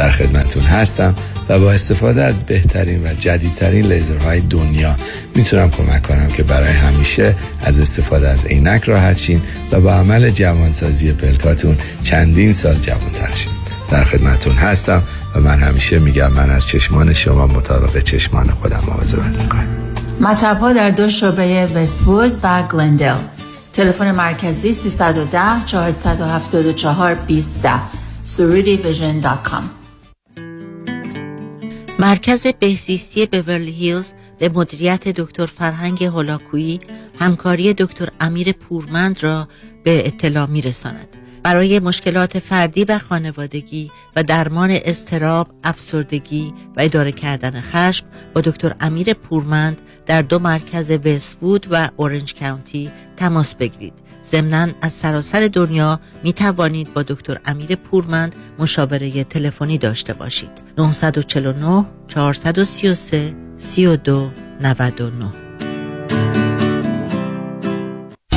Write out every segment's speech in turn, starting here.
در خدمتون هستم و با استفاده از بهترین و جدیدترین لیزرهای دنیا می‌تونم کمک کنم که برای همیشه از استفاده از عینک راحت شین و با عمل جوانسازی پلکاتون چندین سال جوانتر شین. در خدمتون هستم و من همیشه میگم من از چشمان شما مطابق چشمان خودم مواظبت می‌کنم. مطب در دو شعبه وستوود و گلندل. تلفن مرکزی 310 474 20 surudivision.com مرکز بهزیستی بورلی هیلز به مدیریت دکتر فرهنگ هولاکویی همکاری دکتر امیر پورمند را به اطلاع می رساند. برای مشکلات فردی و خانوادگی و درمان استراب، افسردگی و اداره کردن خشم با دکتر امیر پورمند در دو مرکز وستوود و اورنج کاونتی تماس بگیرید. ضمنا از سراسر دنیا می توانید با دکتر امیر پورمند مشاوره تلفنی داشته باشید. 949 433 32 99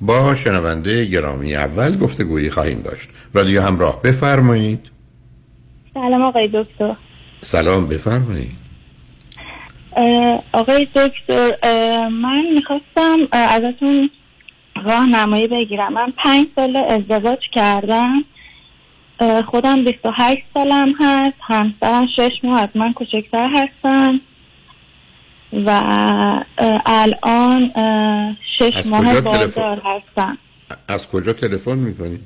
با شنونده گرامی اول گفتگویی خواهیم داشت. رادیو همراه بفرمایید. سلام آقای دکتر. سلام بفرمایید. آقای دکتر من می‌خواستم ازتون راهنمایی بگیرم. من پنج سال ازدواج کردم. خودم 28 سالم هست. همسرم شش ماه از من کوچکتر هستن. و الان شش ماه باردار هستم از کجا تلفن می‌کنی؟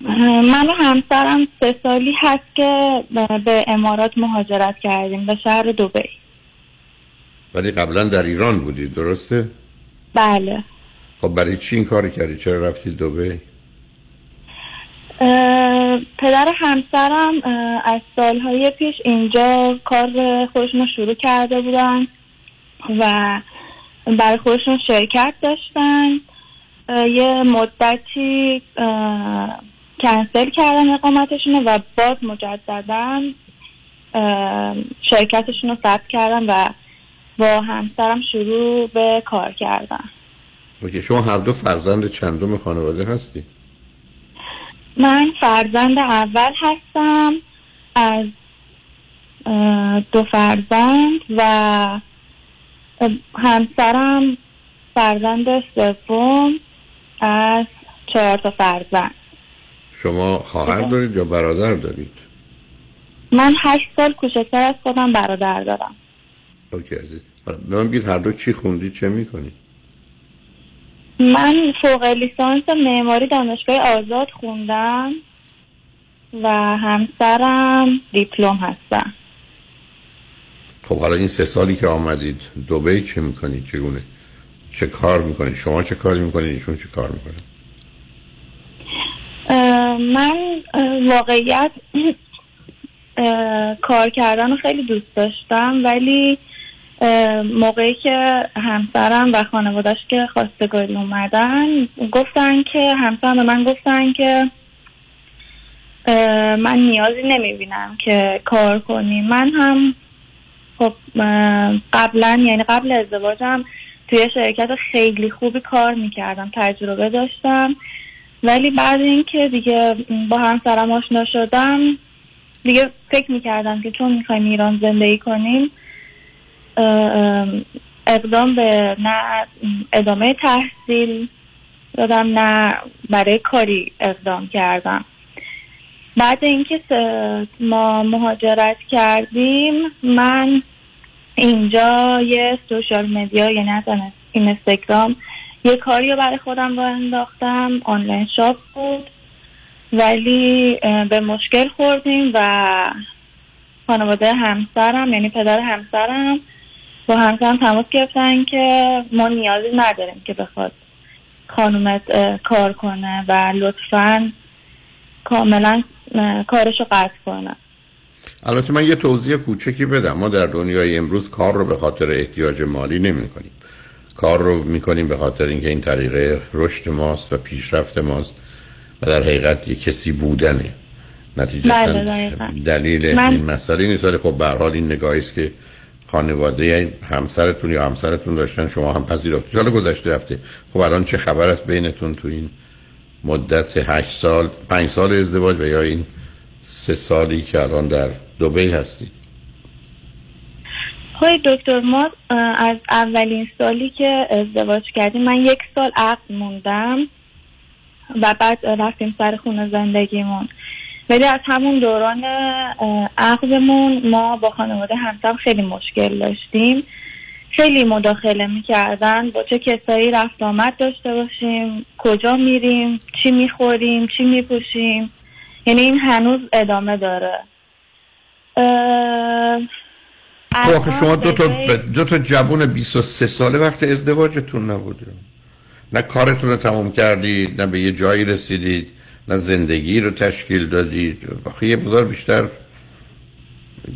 من و همسرم سه سالی هست که به امارات مهاجرت کردیم به شهر دوبی ولی قبلا در ایران بودی درسته؟ بله خب برای چی این کاری کردی؟ چرا رفتی دوبی؟ پدر همسرم از سالهای پیش اینجا کار خودشون شروع کرده بودن و برای خودشون شرکت داشتن یه مدتی کنسل کردن اقامتشون و باز مجددا شرکتشون رو ثبت کردن و با همسرم شروع به کار کردن شما هر دو فرزند چندم خانواده هستی؟ من فرزند اول هستم از دو فرزند و همسرم فرزند سوم از چهار تا فرزند. شما خواهر دارید یا برادر دارید؟ من هشت سال کوچکتر از خودم برادر دارم. اوکی عزیز. به من بگید هر دو چی خوندید چه می‌کنید؟ من فوق لیسانس معماری دانشگاه آزاد خوندم و همسرم دیپلم هستم خب حالا این سه سالی که آمدید دوبی چه می‌کنید؟ چگونه؟ چه کار می‌کنید؟ شما چه کاری می‌کنید؟ ایشون چه کار می‌کنه؟ اه، من واقعیت کار کردن رو خیلی دوست داشتم ولی موقعی که همسرم و خانوادش که خواستگاری اومدن گفتن که همسرم به من گفتن که من نیازی نمی‌بینم که کار کنی. من هم خب قبلا یعنی قبل ازدواجم توی شرکت خیلی خوبی کار می‌کردم تجربه داشتم. ولی بعد اینکه دیگه با همسرم آشنا شدم دیگه فکر می‌کردم که چون می‌خوایم ایران زندگی کنیم اقدام به نه ادامه تحصیل دادم نه برای کاری اقدام کردم. بعد اینکه ما مهاجرت کردیم من اینجا یه سوشال مدیا یعنی اصلا اینستاگرام یه کاری رو برای خودم رو انداختم. آنلاین شاپ بود. ولی به مشکل خوردیم و خانواده همسرم یعنی پدر همسرم با همسرم تماس گرفتن که ما نیازی نداریم که بخواد خانومت کار کنه و لطفا کاملا کارشو قطع کنه. البته من یه توضیح کوچکی بدم. ما در دنیای امروز کار رو به خاطر احتیاج مالی نمی کنیم کار رو می‌کنیم به خاطر اینکه این طریقه رشد ماست و پیشرفت ماست و در حقیقت یه کسی بودنه. نتیجه بله،. دلیل من- این مسئله نیست. ولی خب به حال این نگاهی است که خانواده همسرتون یا همسرتون داشتن شما هم پذیرفتید حالا گذشته رفته خب الان چه خبر است بینتون تو این مدت هشت سال پنج سال ازدواج و یا این سه سالی که الان در دبی هستید های دکتر ما از اولین سالی که ازدواج کردیم من یک سال عقد موندم و بعد رفتیم سر خونه زندگیمون. ولی از همون دوران عقدمون ما با خانواده همسرم خیلی مشکل داشتیم. خیلی مداخله می‌کردن با چه کسایی رفت آمد داشته باشیم کجا میریم چی می‌خوریم چی میپوشیم. یعنی این هنوز ادامه داره. خب آخه شما دو تا دو تا جوون 23 ساله وقت ازدواجتون نبوده. نه کارتون رو تمام کردید نه به یه جایی رسیدید. نه زندگی رو تشکیل دادید. آخه یه مقدار بیشتر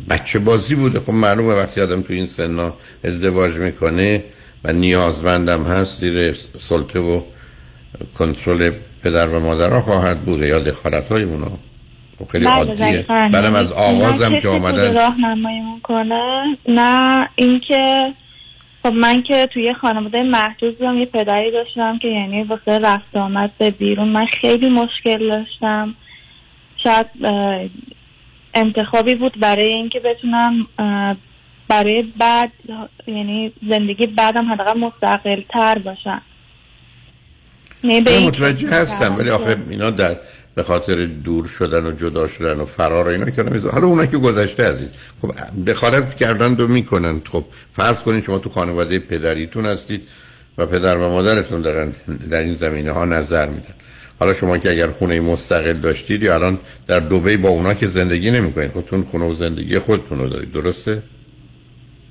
بچه بازی بوده. خب معلومه وقتی آدم تو این سنا ازدواج می‌کنه و نیازمندم هست زیر سلطه و کنترل پدر و مادرها خواهد بوده یا دخالت های اونا خب خیلی بله، عادیه. بعدم از آغازم که آمدن. راهنماییمون کنه. نه اینکه خب من که توی خانواده محدود بودم یه پدری داشتم که یعنی واسه رفت آمد به بیرون. من خیلی مشکل داشتم. شاید انتخابی بود برای اینکه بتونم برای بعد یعنی زندگی بعدم حداقل مستقل تر باشم. یعنی متوجه هستم ولی آخه اینا در به خاطر دور شدن و جدا شدن و فرار و اینا نمیزه حالا اونا که گذشته عزیز. خب دخالت کردن دو می‌کنن. خب فرض کنید شما تو خانواده پدریتون هستید و پدر و مادرتون دارن در این زمینه ها نظر میدن. حالا شما که اگر خونه مستقل داشتید یا الان در دبی با اونا که زندگی نمی‌کنید خودتون خونه و زندگی خودتون رو دارید. درسته؟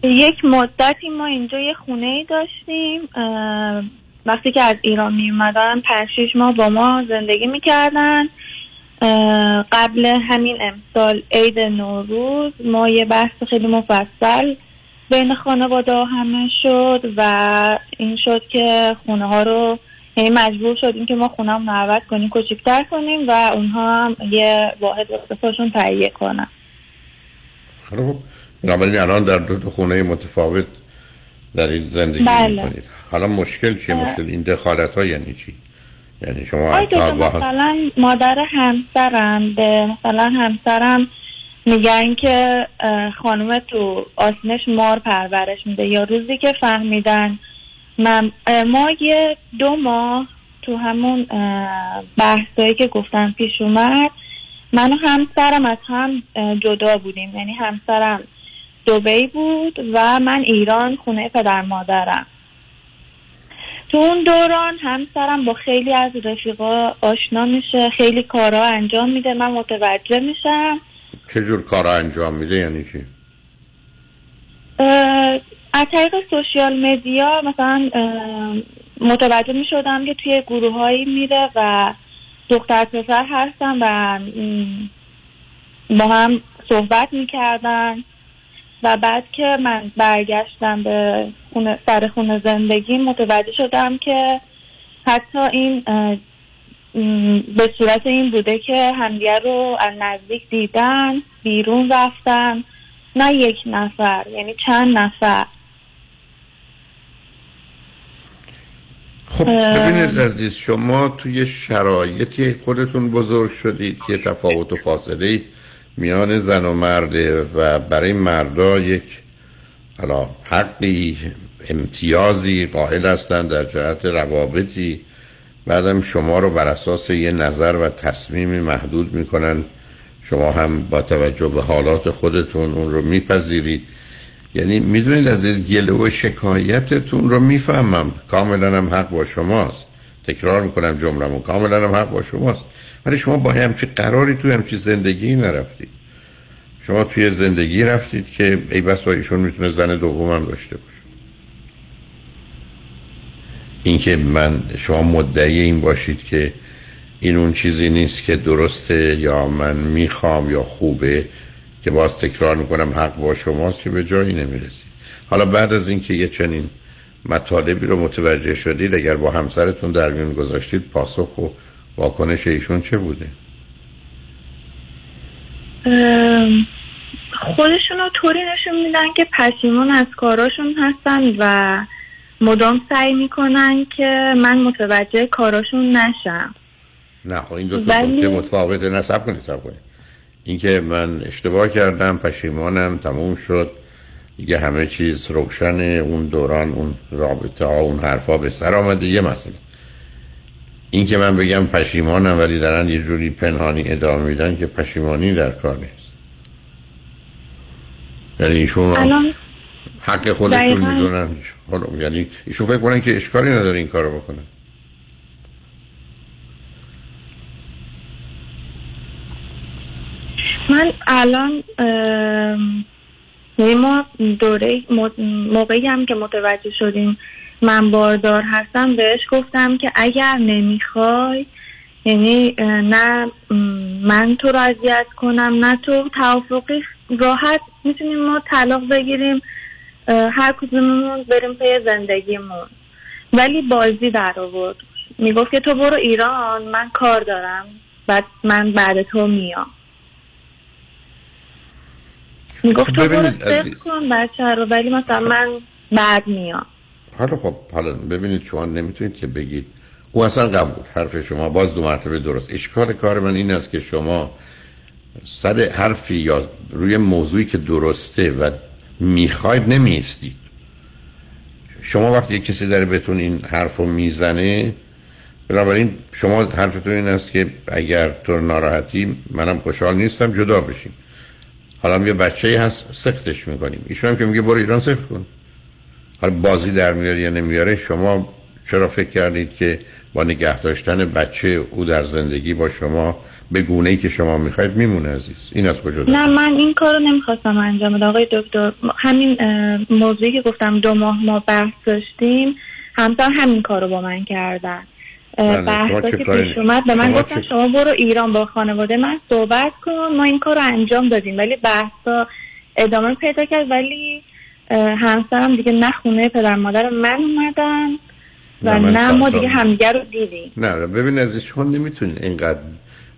یک مدتی ما اینجا یه خونه ای داشتیم وقتی که از ایران می اومدن پنج شیش ماه با ما زندگی می‌کردن. قبل همین امسال عید نوروز ما یه بحث خیلی مفصل بین خانواده همه شد و این شد که خونه ها رو یعنی مجبور شدیم که ما خونه هم عوض کنیم کوچکتر کنیم و اونها هم یه واحد واسه تهیه کنن. خب بنابراین الان در دو خونه متفاوت در این زندگی بله. می‌کنید. حالا مشکل چیه؟ مشکل این دخالت ها یعنی چی؟ یعنی شما مثلا مادر همسرم به مثلا همسرم میگن که خانم تو آسنش مار پرورش میده. یا روزی که فهمیدن من ما یه دو ماه تو همون بحثایی که گفتم پیش اومد من و همسرم از هم جدا بودیم. یعنی همسرم دوبی بود و من ایران خونه پدر مادرم. تو اون دوران همسرم با خیلی از رفیقا آشنا میشه خیلی کارا انجام میده من متوجه میشم. چه جور کارا انجام میده؟ یعنی چی؟ از طریق سوشیال مدیا مثلا متوجه می شدم که توی گروه هایی میره و دختر پسر هستن و با هم صحبت می‌کردن. و بعد که من برگشتم به خونه سر خونه زندگی متوجه شدم که حتی این به صورت این بوده که همدیگه رو از نزدیک دیدن بیرون رفتن نه یک نفر یعنی چند نفر. خب ببینید عزیز شما توی شرایطی خودتون بزرگ شدید که تفاوت و فاصله میان زن و مرده و برای مردا یک حالا حقی امتیازی قائل هستند در جهت روابطی. بعدم شما رو بر اساس یه نظر و تصمیمی محدود می‌کنن. شما هم با توجه به حالات خودتون اون رو میپذیرید. یعنی می‌دونید از این گله و شکایتتون رو می‌فهمم. کاملا هم حق با شماست. تکرار می‌کنم جملمو کاملا هم حق با شماست. ولی شما با همچی قراری توی همچی زندگی نرفتید شما توی زندگی رفتید که ای بس با ایشون می‌تونه زن دومم داشته باشه. اینکه من شما مدعی این باشید که این اون چیزی نیست که درسته یا من می‌خوام یا خوبه که باز تکرار می‌کنم حق با شماست که به جایی نمی‌رسید. حالا بعد از اینکه یه چنین مطالبی رو متوجه شدید اگر با همسرتون در میون گذاشتید پاسخ و واکنش ایشون چه بوده؟ خودشون رو طوری نشون میدن که پشیمون از کاراشون هستن و مدام سعی می‌کنن که من متوجه کاراشون نشم. نه خب این دو تا ولی... متفاوته. نصب کنید سب کنید. اینکه من اشتباه کردم پشیمانم تموم شد. دیگه همه چیز روشن اون دوران اون رابطه ها اون حرفا به سر آمده. یه مسئله. این که من بگم پشیمانم ولی دارن یه جوری پنهانی ادامه میدن که پشیمانی در کار نیست. یعنی ایشون حق خودشون می‌دونن. یعنی ایشون فکر کنن که اشکالی نداره این کارو بکنن. من الان یعنی ما دوره موقعی هم که متوجه شدیم من باردار هستم بهش گفتم که اگر نمی‌خوای یعنی نه من تو رو اذیت کنم نه تو توافقی راحت می‌تونیم ما طلاق بگیریم هر کدوممون بریم پی زندگیمون. ولی بازی در آورد می‌گفت که تو برو ایران من کار دارم. بعد من بعد تو میام. می‌گفت تو برو کن بچه رو ولی مثلا من بعد میام. حالا خب حالا ببینید شما نمی‌تونید که بگید او اصلا قبول حرف شما باز دو مرتبه درست. اشکال کار من این است که شما صد حرفی یا روی موضوعی که درسته و می‌خواید نمیستید شما وقتی کسی داره بهتون این حرف رو می‌زنه بنابراین شما حرفتون این است که اگر تو ناراحتی منم خوشحال نیستم جدا بشیم. حالا یه بچه هست سختش می‌کنیم. ایشون هم که میگه برو ایران سخت کن. حالا بازی در میاره یا نمیاره شما چرا فکر کردید که با نگه داشتن بچه او در زندگی با شما به گونه ای که شما می‌خواید میمونه عزیز؟ این از کجا نه من این کارو نمی‌خواستم انجام بدم. آقای دکتر همین موضوعی که گفتم دو ماه ما بحث داشتیم همسر همین کارو با من کردن. بحثا که پیش اومد به من گفتن شما برو ایران با خانواده من صحبت کن ما این کار رو انجام دادیم. ولی بحثا ادامه پیدا کرد. ولی همسرم دیگه نه خونه پدر مادر من اومدن و نه, ما دیگه همدیگه رو دیدیم. نه ببین از شما نمی‌تونید اینقدر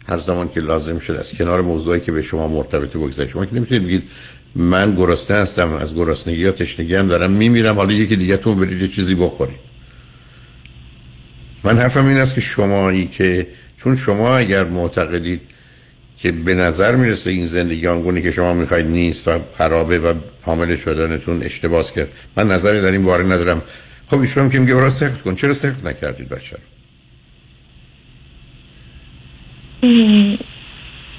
هر زمان که لازم شد از کنار موضوعی که به شما مرتبط بگذارید شما که نمی‌تونید بگید من گرسنه هستم از گرسنگی یا تشنگی هم دارم میمیرم حالا یکی دیگه تون برید یه چیزی بخورید. من حرفم این است که شمایی که چون شما اگر معتقدید که به نظر می‌رسه این زندگی آنگونه که شما می‌خواید نیست و خرابه و حامل شدنتون اشتباس کرد. من نظری در این باره ندارم. خب ایشون که میگه برای سخت کن. چرا سخت نکردید بچه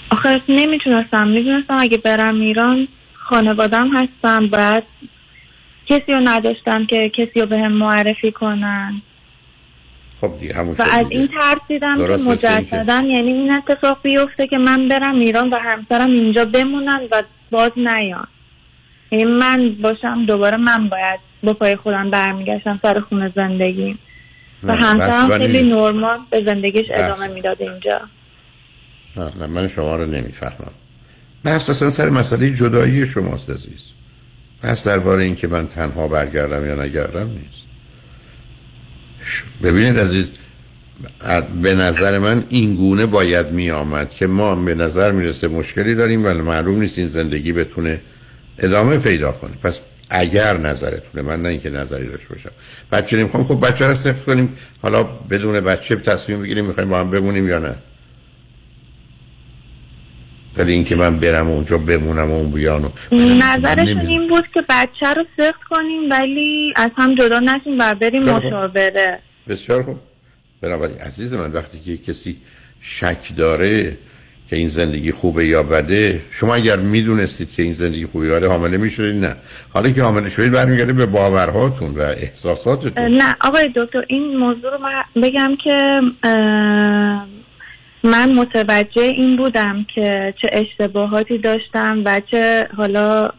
آخه نمی‌تونستم. می‌دونستم اگه برم ایران خانوادم هستم بعد کسی رو نداشتم که کسی رو به هم معرفی کنن. خب دیگه همون و از این ترسیدم که مجددا یعنی این اتفاق بیفته که من برم ایران و همسرم اینجا بمونن و باز نیان. یعنی من باشم دوباره من باید با پای خودم برمیگشتم سر خونه زندگی و همسرم خیلی نرمال به زندگیش ادامه می‌داد اینجا. نه نه من شما رو نمی‌فهمم. بحث اصلا سر مسئله جدایی شماست عزیز. پس درباره این که من تنها برگردم یا نگردم نیست. ببینید عزیز به نظر من این گونه باید می آمد که ما به نظر می‌رسه مشکلی داریم ولی معلوم نیست این زندگی بتونه ادامه پیدا کنه. پس اگر نظرتونه من نه اینکه نظری داشته باشم. بچه نمی‌خوام خب بچه رو سفت کنیم. حالا بدون بچه تصمیم بگیریم می‌خوایم با هم بمونیم یا نه. ولی اینکه من برم اونجا بمونم و اون بیانو نظرشون این بود که بچه رو سخت کنیم ولی از هم جدا نشیم و بریم مشاوره. بسیار خوب. بنابراین عزیز من وقتی که کسی شک داره که این زندگی خوبه یا بده شما اگر می‌دونستید که این زندگی خوبه یا بده حامله می‌شدید نه. حالا که حامله شدید برمیگرده به باورهاتون و احساساتتون. نه آقای دکتر این موضوع رو من بگم که من متوجه این بودم که چه اشتباهاتی داشتم و چه حالا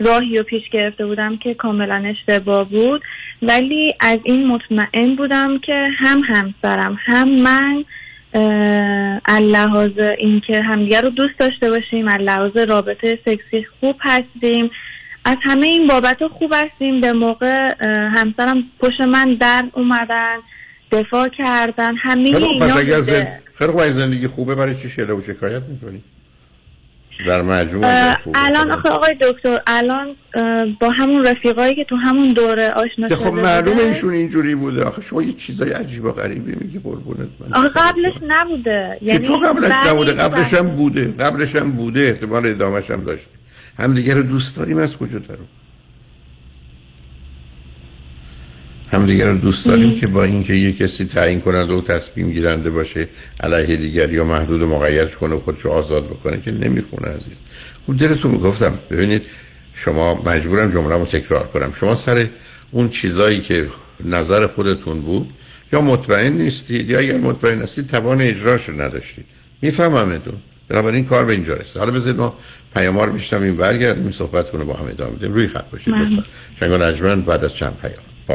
راهی رو پیش گرفته بودم که کاملا اشتباه بود. ولی از این مطمئن بودم که هم همسرم هم من اللحاظ اینکه همدیگه رو دوست داشته باشیم اللحاظ رابطه سکسی خوب هستیم. از همه این بابت خوب هستیم. به موقع همسرم پشت من در اومدن. دفاع کردن. همه اینا خیلی خوب زندگی خوبه برای چی شده و شکایت می‌کنی؟ در مجموع الان آخه آقای دکتر الان با همون رفیقایی که تو همون دوره آشنا خب معلومه ایشون اینجوری بوده. آخه شما یه چیزای عجیب و غریبی میگی قربونت من. آخه قبلش نبوده. یعنی تو قبلش نبوده. قبلش هم بوده. قبلش هم بوده. احتمال ادامش هم داشت هم دیگه رو دوست داریم از کجا دارو هم دیگر رو دوست داریم که با اینکه یه کسی تعیین کننده و تصمیم گیرنده باشه علیه دیگر یا محدود و مقیدش کنه و خودشو آزاد بکنه که نمی‌خونه عزیز. خوب دلتون گفتم. ببینید شما مجبورم جمله رو تکرار کنم. شما سر اون چیزایی که نظر خودتون بود یا مطمئن نیستید یا اگر مطمئن هستید توان اجراش رو نداشتید. میفهممتون؟ بنابراین کار به اینجا رسید. حالا بذارید ما پیامار بیشتر این برگردیم صحبت کنه با هم ادامه بدیم. روی خط باشید لطفا. شنگ بعد از چند پیام. با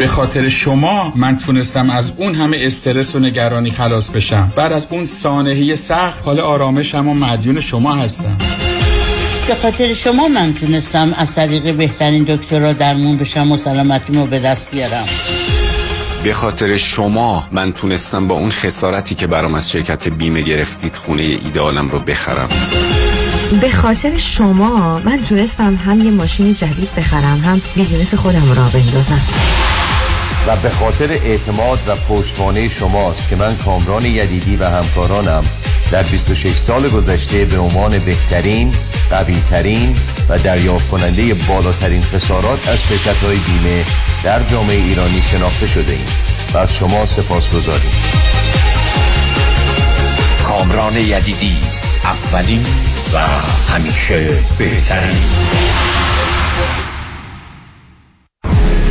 به خاطر شما من تونستم از اون همه استرس و نگرانی خلاص بشم. بعد از اون سانحه سخت حال آرامشم و مدیون شما هستم. به خاطر شما من تونستم از طریق بهترین دکترا درمون بشم و سلامتیمو به دست بیارم. به خاطر شما من تونستم با اون خسارتی که برام از شرکت بیمه گرفتید خونه ایدالم رو بخرم. به خاطر شما من تونستم هم یه ماشین جدید بخرم هم بیزینس خودم را بندازم. و به خاطر اعتماد و پشتوانه شماست که من کامران یدیدی و همکارانم در 26 سال گذشته به عنوان بهترین، قویترین و دریافت کننده بالاترین خسارات از شرکت های بیمه در جامعه ایرانی شناخته شده ایم و از شما سپاس گذاریم کامران یدیدی اولین و همیشه بهترین.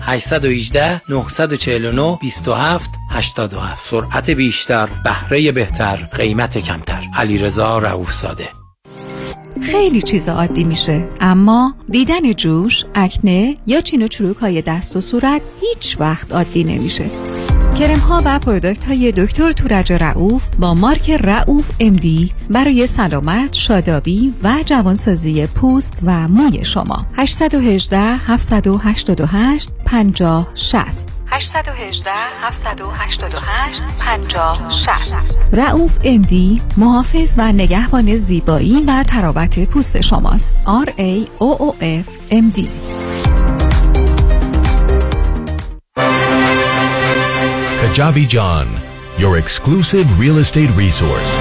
818 949 27 87 سرعت بیشتر بهره بهتر قیمت کمتر. علیرضا رؤوفزاده. خیلی چیز عادی میشه اما دیدن جوش، اکنه یا چین و چروک های دست و صورت هیچ وقت عادی نمیشه. کرم ها و پرودکت های دکتر تورج رعوف با مارک رعوف امدی برای سلامت، شادابی و جوانسازی پوست و موی شما. 818 788 50 60 818 788 50 60 رعوف امدی محافظ و نگهبان زیبایی و ترابط پوست شماست. R A O O F M Kajabi John, your exclusive real estate resource.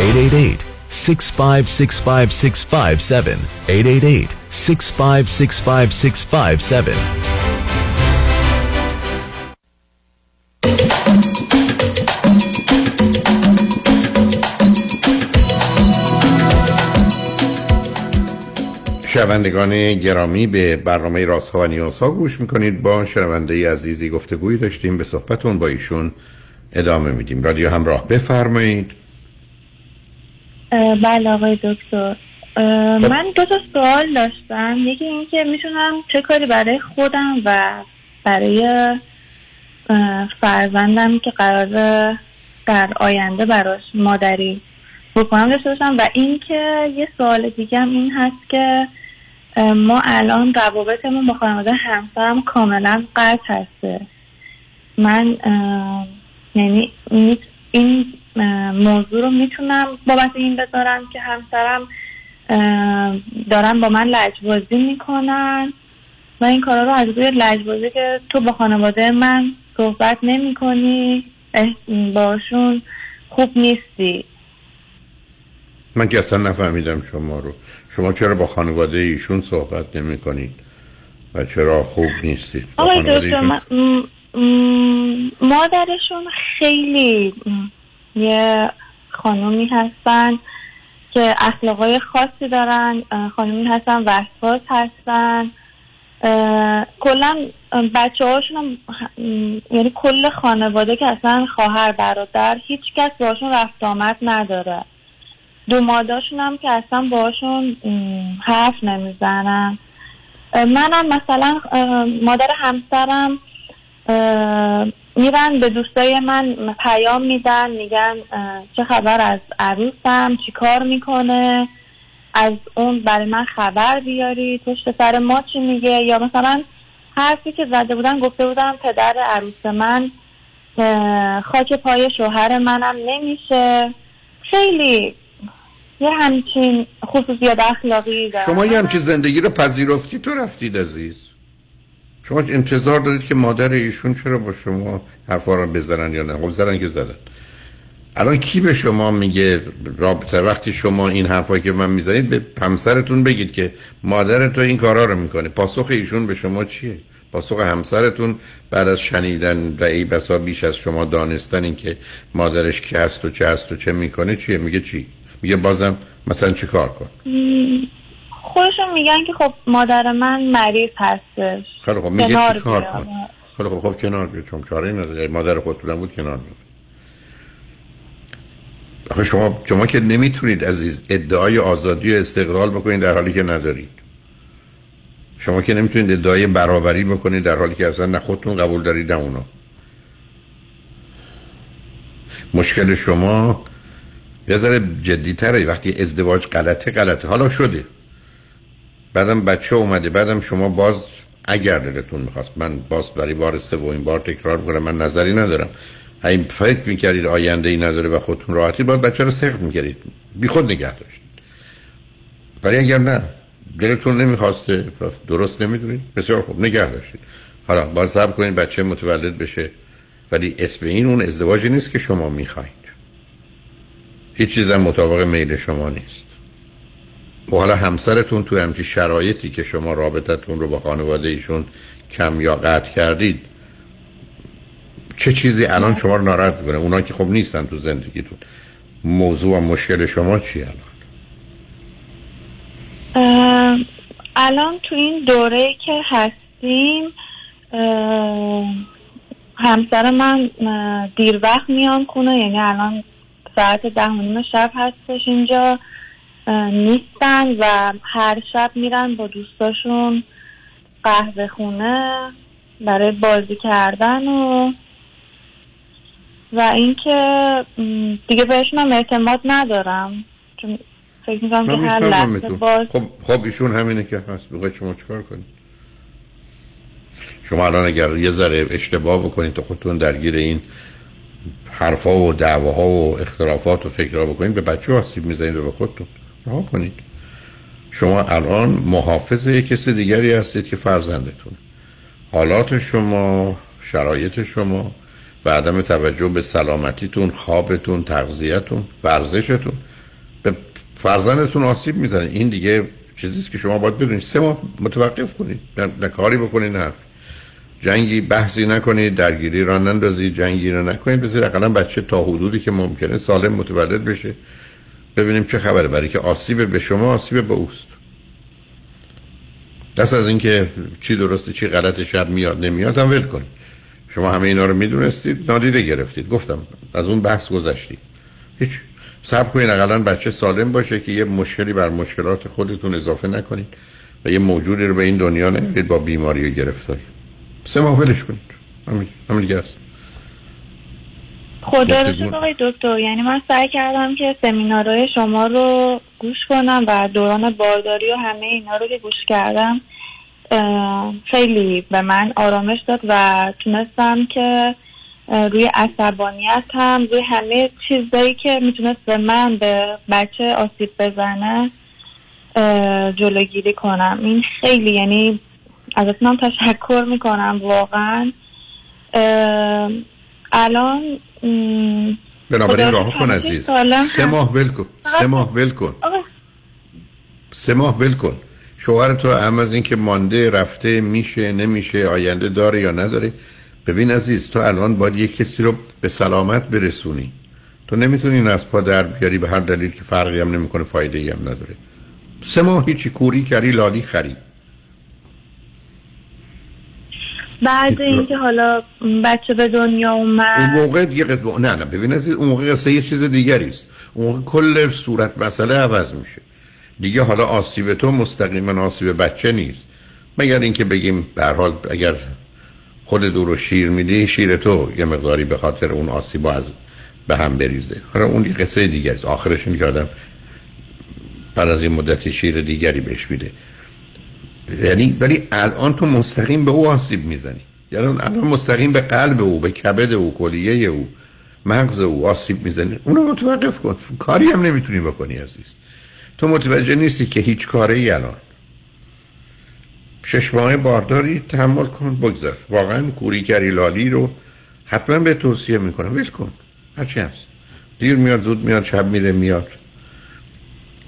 888 6565657 888 6565657 شنوندگان گرامی به برنامه راست ها و نیاز ها گوش می‌کنید. با شنونده عزیزی گفتگویی داشتیم. به صحبتون با ایشون ادامه میدیم. رادیو همراه بفرمایید. بله آقای دکتر. من دو تا سوال داشتم. یکی اینکه می‌تونم چه کاری برای خودم و برای فرزندم که قرار در آینده براش مادری بکنم داشته باشم. و اینکه یه سوال دیگه هم این هست که ما الان روابطمون با خانواده همسرم کاملا قطع هسته. من یعنی این موضوع رو می‌تونم بابت این بذارم که همسرم دارن با من لجبازی می‌کنن و این کارا رو از روی لجبازی که تو با خانواده من صحبت نمی کنی باشون خوب نیستی. من که اصلا نفهمیدم شما رو. شما چرا با خانواده ایشون صحبت نمی کنید و چرا خوب نیستید آقای دکتر مادرشون خیلی یه خانومی هستن که اخلاقای خاصی دارن خانومی هستن وسواس هستن. کلا بچه هاشون هم یعنی کل خانواده که اصلا خواهر برادر هیچ کس باشون رفت آمد نداره. دو ماداشون هم که اصلا باشون حرف نمی‌زنن. منم مثلا مادر همسرم میرن به دوستای من پیام میدن میگن چه خبر از عروسم؟ چی کار می‌کنه؟ از اون برای من خبر بیاری؟ پشت سر ما چی میگه؟ یا مثلا حرفی که زده بودن گفته بودم پدر عروس من خاک پای شوهر منم نمیشه. خیلی یه همچین خصوصیات اخلاقی دارم شما یه همچین زندگی رو پذیرفتی تو رفتید عزیز؟ شما انتظار دارید که مادر ایشون چرا با شما حرفا رو بزنن یا نه؟ خب زدن که زدن. الان کی به شما میگه رابطه؟ وقتی شما این حرفایی که من می‌زنید به همسرتون بگید که مادر تو این کارا رو می‌کنه. پاسخ ایشون به شما چیه؟ پاسخ همسرتون بعد از شنیدن و ای بسا بیش از شما دانستن این که مادرش کی هست و چه هست و چه می‌کنه چیه؟ میگه چی؟ میگه بازم مثلا چی کار کن؟ خودشون میگن که خب مادر من مریض هستش. خیلی خب میگه چی کار. کن؟ خیلی خب خب کنار بیا چون چاره نداره. مادر خودتونم بود کنار بیا آخه شما شما که نمی‌تونید عزیز ادعای آزادی و استقلال بکنید در حالی که ندارید. شما که نمی‌تونید ادعای برابری بکنید در حالی که اصلا نه خودتون قبول دارید نه اونا. مشکل شما یه ذره جدیتره وقتی ازدواج غلطه غلطه. حالا شده. بعدم بچه اومده بعدم شما باز اگر دلتون می‌خواست من باز برای بار سومین بار تکرار می‌کنم من نظری ندارم. این فکر می‌کردید آینده ای نداره و خودتون راحتی باید بچه رو سخت می‌کردید. بی خود نگه داشت. ولی اگر نه دلتون نمی‌خواسته درست نمی‌دونید. بسیار خوب نگه داشتید. حالا باید صبر کنید بچه متولد بشه. ولی اسم این اون ازدواجی نیست که شما می‌خواید. هیچ چیزم مطابق میل شما نیست. و حالا همسرتون تو همچی شرایطی که شما رابطتون رو با خانواده ایشون کم یا قطع کردید چه چیزی الان شما رو ناراحت می‌کنه؟ اونا که خب نیستن تو زندگیتون. موضوع و مشکل شما چیه الان؟ الان تو این دوره که هستیم همسر من دیر وقت میان خونه یعنی الان ساعت ده و نیم شب هستش اینجا نیستن و هر شب میرن با دوستاشون قهوه خونه برای بازی کردن و و اینکه دیگه بهشون هم اعتماد ندارم. چون فکر می‌کنم که هر لحظه. باز خب خب ایشون همینه که هست. بخواید شما چیکار کنید شما الان اگر یه ذره اشتباه بکنید تو خودتون درگیر این حرفا و دعواها و اختلافات و فکرها بکنید به بچه آسیب می‌زنید و به خودتون رها کنید. شما الان محافظ یک کسی دیگری هستید که فرزندتون حالات شما شرایط شما و عدم توجه به سلامتیتون خوابتون تغذیتون ورزشتون به فرزندتون آسیب می‌زنه. این دیگه چیزیست که شما باید بدونید. سه ماه متوقف کنید. نه کاری بکنید نه جنگی بحثی نکنید درگیری را نندازید جنگی را نکنید. بذارید اقلا بچه تا حدودی که ممکنه سالم متولد بشه. ببینیم چه خبره. برای که آسیب به شما آسیب به اوست. دست از اینکه چی درسته چی غلط شب میاد نمیاد هم ول کنید شما همه اینا رو می‌دونستید نادیده گرفتید. گفتم از اون بحث گذشتید هیچ. صبر کنید اقلا بچه سالم باشه که یه مشکلی بر مشکلات خودتون اضافه نکنید و یه موجودی رو به این دنیا نیارید با بیماری و گرفتاری. سه ماه ولش کنید همین همین دیگه است. خدا رو آقای دکتر. یعنی من سعی کردم که سمینارهای شما رو گوش کنم و دوران بارداری و همه اینا رو که گوش کردم خیلی به من آرامش داد و تونستم که روی عصبانیت هم روی همه چیزایی که می‌تونست به من به بچه آسیب بزنه جلوگیری کنم. این خیلی یعنی ازتون هم تشکر می‌کنم واقعا. الان بنابراین راه کن عزیز. سه. ماه ول کن. سه ماه ول کن. سه ماه ول کن. شوهر تو هم از اینکه مانده رفته میشه نمیشه آینده داره یا نداره. ببین عزیز تو الان باید یک کسی رو به سلامت برسونی. تو نمی‌تونی این از پا در بیاری به هر دلیل که فرقی هم نمی‌کنه فایده ای هم نداره. سه ماه هیچی کوری کردی لالی خری. بعد اینکه حالا بچه به دنیا اون اومد موقع دیگه نه نه ببین عزیز اون موقع قصه یه چیز دیگری است. اون موقع کل صورت مسئله عوض میشه. دیگه حالا آسیب تو مستقیما آسیب بچه نیست. مگر اینکه بگیم به حال اگر خود دور و شیر میدی شیر تو یه مقداری به خاطر اون آسیب از به هم بریزه. حالا اون یه قصه دیگری است. آخرش این که آدم بعد از این مدتی شیر دیگری بهش میده. یعنی ولی الان تو مستقیم به او آسیب می‌زنی. یعنی الان مستقیم به قلب او به کبد او کلیه او مغز او آسیب می‌زنی. اونو متوقف کن. کاری هم نمی‌تونی بکنی عزیز. تو متوجه نیستی که هیچ کاره ای الان. شش ماه بارداری تحمل کن بگذار واقعا کوری لالی رو حتما به توصیه می‌کنم. ول کن. هرچی هست. دیر میاد زود میاد شب میره میاد.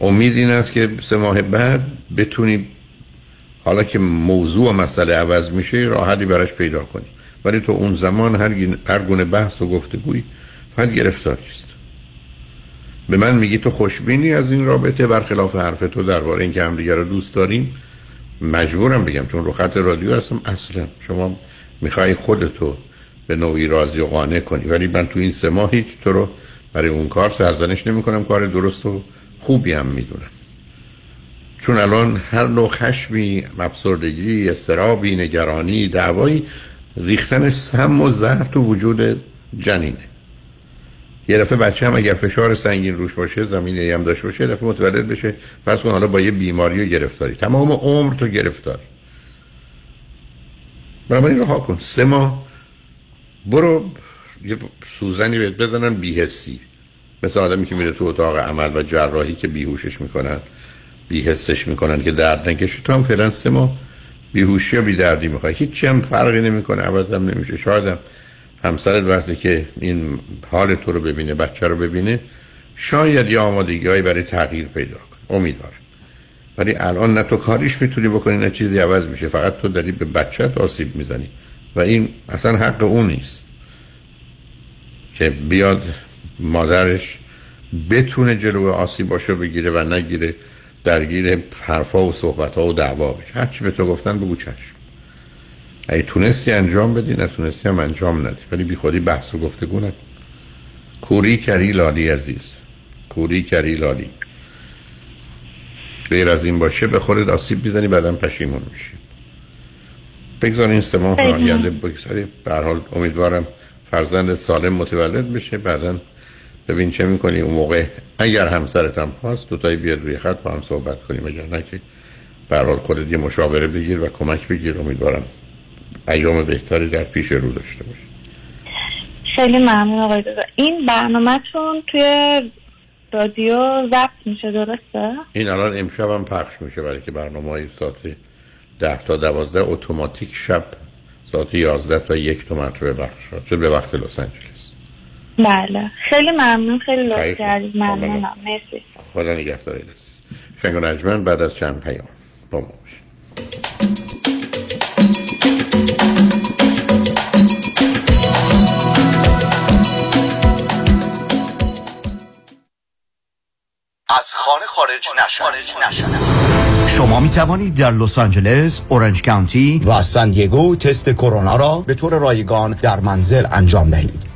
امید این است که سه ماه بعد بتونی حالا که موضوع و مسئله عوض میشه راحتی براش پیدا کنی ولی تو اون زمان هر, هر گونه بحث و گفتگوی فقط گرفتاری است. به من میگی تو خوشبینی از این رابطه برخلاف حرف تو درباره اینکه همدیگه رو دوست داریم مجبورم بگم چون رو خط رادیو هستم اصلا شما می‌خوای خودتو به نوعی راضی و قانع کنی. ولی من تو این سه ماه هیچ تو رو برای اون کار سرزنش نمی کنم کار درست و خوبی هم می‌دونم. چون الان هر نوع خشمی افسردگی استرابی نگرانی دعوایی ریختن سم و زهر تو وجود جنینه. یه دفعه بچه هم اگر فشار سنگین روش باشه زمینه هم داشته باشه یه دفعه متولد بشه. فرض کن حالا با یه بیماری و گرفتاری. تمام عمر تو گرفتاری بنابراین رها کن. سه ماه. برو یه سوزنی بهت بزنن بیهستی مثل آدمی که میره تو اتاق عمل و جراحی که بیهوشش می‌کنن. بیهستش می‌کنن که درد نکشه. تو هم فعلا سه ماه بیهوشی و بیدردی می‌خوای. هیچی هم فرقی نمی‌کنه عوض هم نمیشه. شاید همسرت وقتی که این حال تو رو ببینه بچه رو ببینه شاید یه آمادگی برای تغییر پیدا کن امیدوارم. ولی الان نه تو کاریش می‌تونی بکنی نه چیزی عوض میشه. فقط تو داری به بچت آسیب می‌زنی. و این اصلا حق اون نیست که بیاد مادرش بتونه جلو آسیب باشه بگیره و نگیره. درگیر حرفا و صحبت ها و دعوا بشه هرچی به تو گفتن بگو چشم. اگه تونستی انجام بدی نتونستی هم انجام ندی. ولی بی خودی بحث و گفتگو نکن. کوری کری لالی عزیز. کوری کری لالی. غیر از این باشه به خودت آسیب بیزنی بعدا پشیمون میشی. بگذار این سه ماه آینده بگذاری. به حال امیدوارم فرزند سالم متولد بشه. بعدا ببین چه می‌کنی اون موقع؟ اگر همسرت هم خواست دوتایی بیاد روی خط با هم صحبت کنیم. اگر نه که برحال خودت یه مشاوره بگیر و کمک بگیر. امیدوارم ایام بهتری در پیش رو داشته باشه خیلی ممنون آقای این برنامهتون توی رادیو ضبط میشه درسته؟ این الان امشب هم پخش میشه برای که برنامه های ساعت ده تا دوازده اتوماتیک شب ساعت یازده تا یک تو مرتبه بخش. شد به وقت لس آنجلس. بله. خیلی ممنون خیلی لطف کردید. ممنونم. مرسی. خدا نگهدار. شنگ و بعد از چند پیام با ما از خانه خارج نشدن شما می توانید در لس آنجلس، اورنج کانتی و سان دیگو تست کرونا را به طور رایگان در منزل انجام دهید.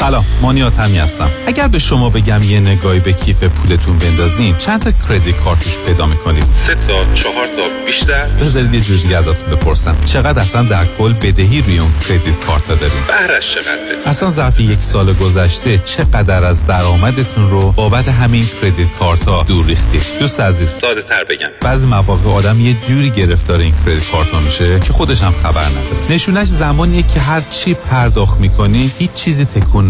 سلام مانیات همی هستم. اگر به شما بگم یه نگاهی به کیف پولتون بندازین چند تا کردیت کارتوش پیدا می‌کنید سه تا چهار تا بیشتر؟ بذارید یه جور دیگه ازتون بپرسم. چقدر اصلا در کل بدهی روی اون کردیت کارت داریم بهرش چقدره اصلا ظرف یک سال گذشته چقدر از درآمدتون رو بابت همین کردیت کارت ها دور ریختید دوست عزیز. ساده تر بگم. بعضی مواقع آدم یه جوری گرفتار این کردیت کارت ها میشه که خودش هم خبر نداره. نشونش زمانیه که هر چی پرداخت می‌کنی هیچ چیزی تکون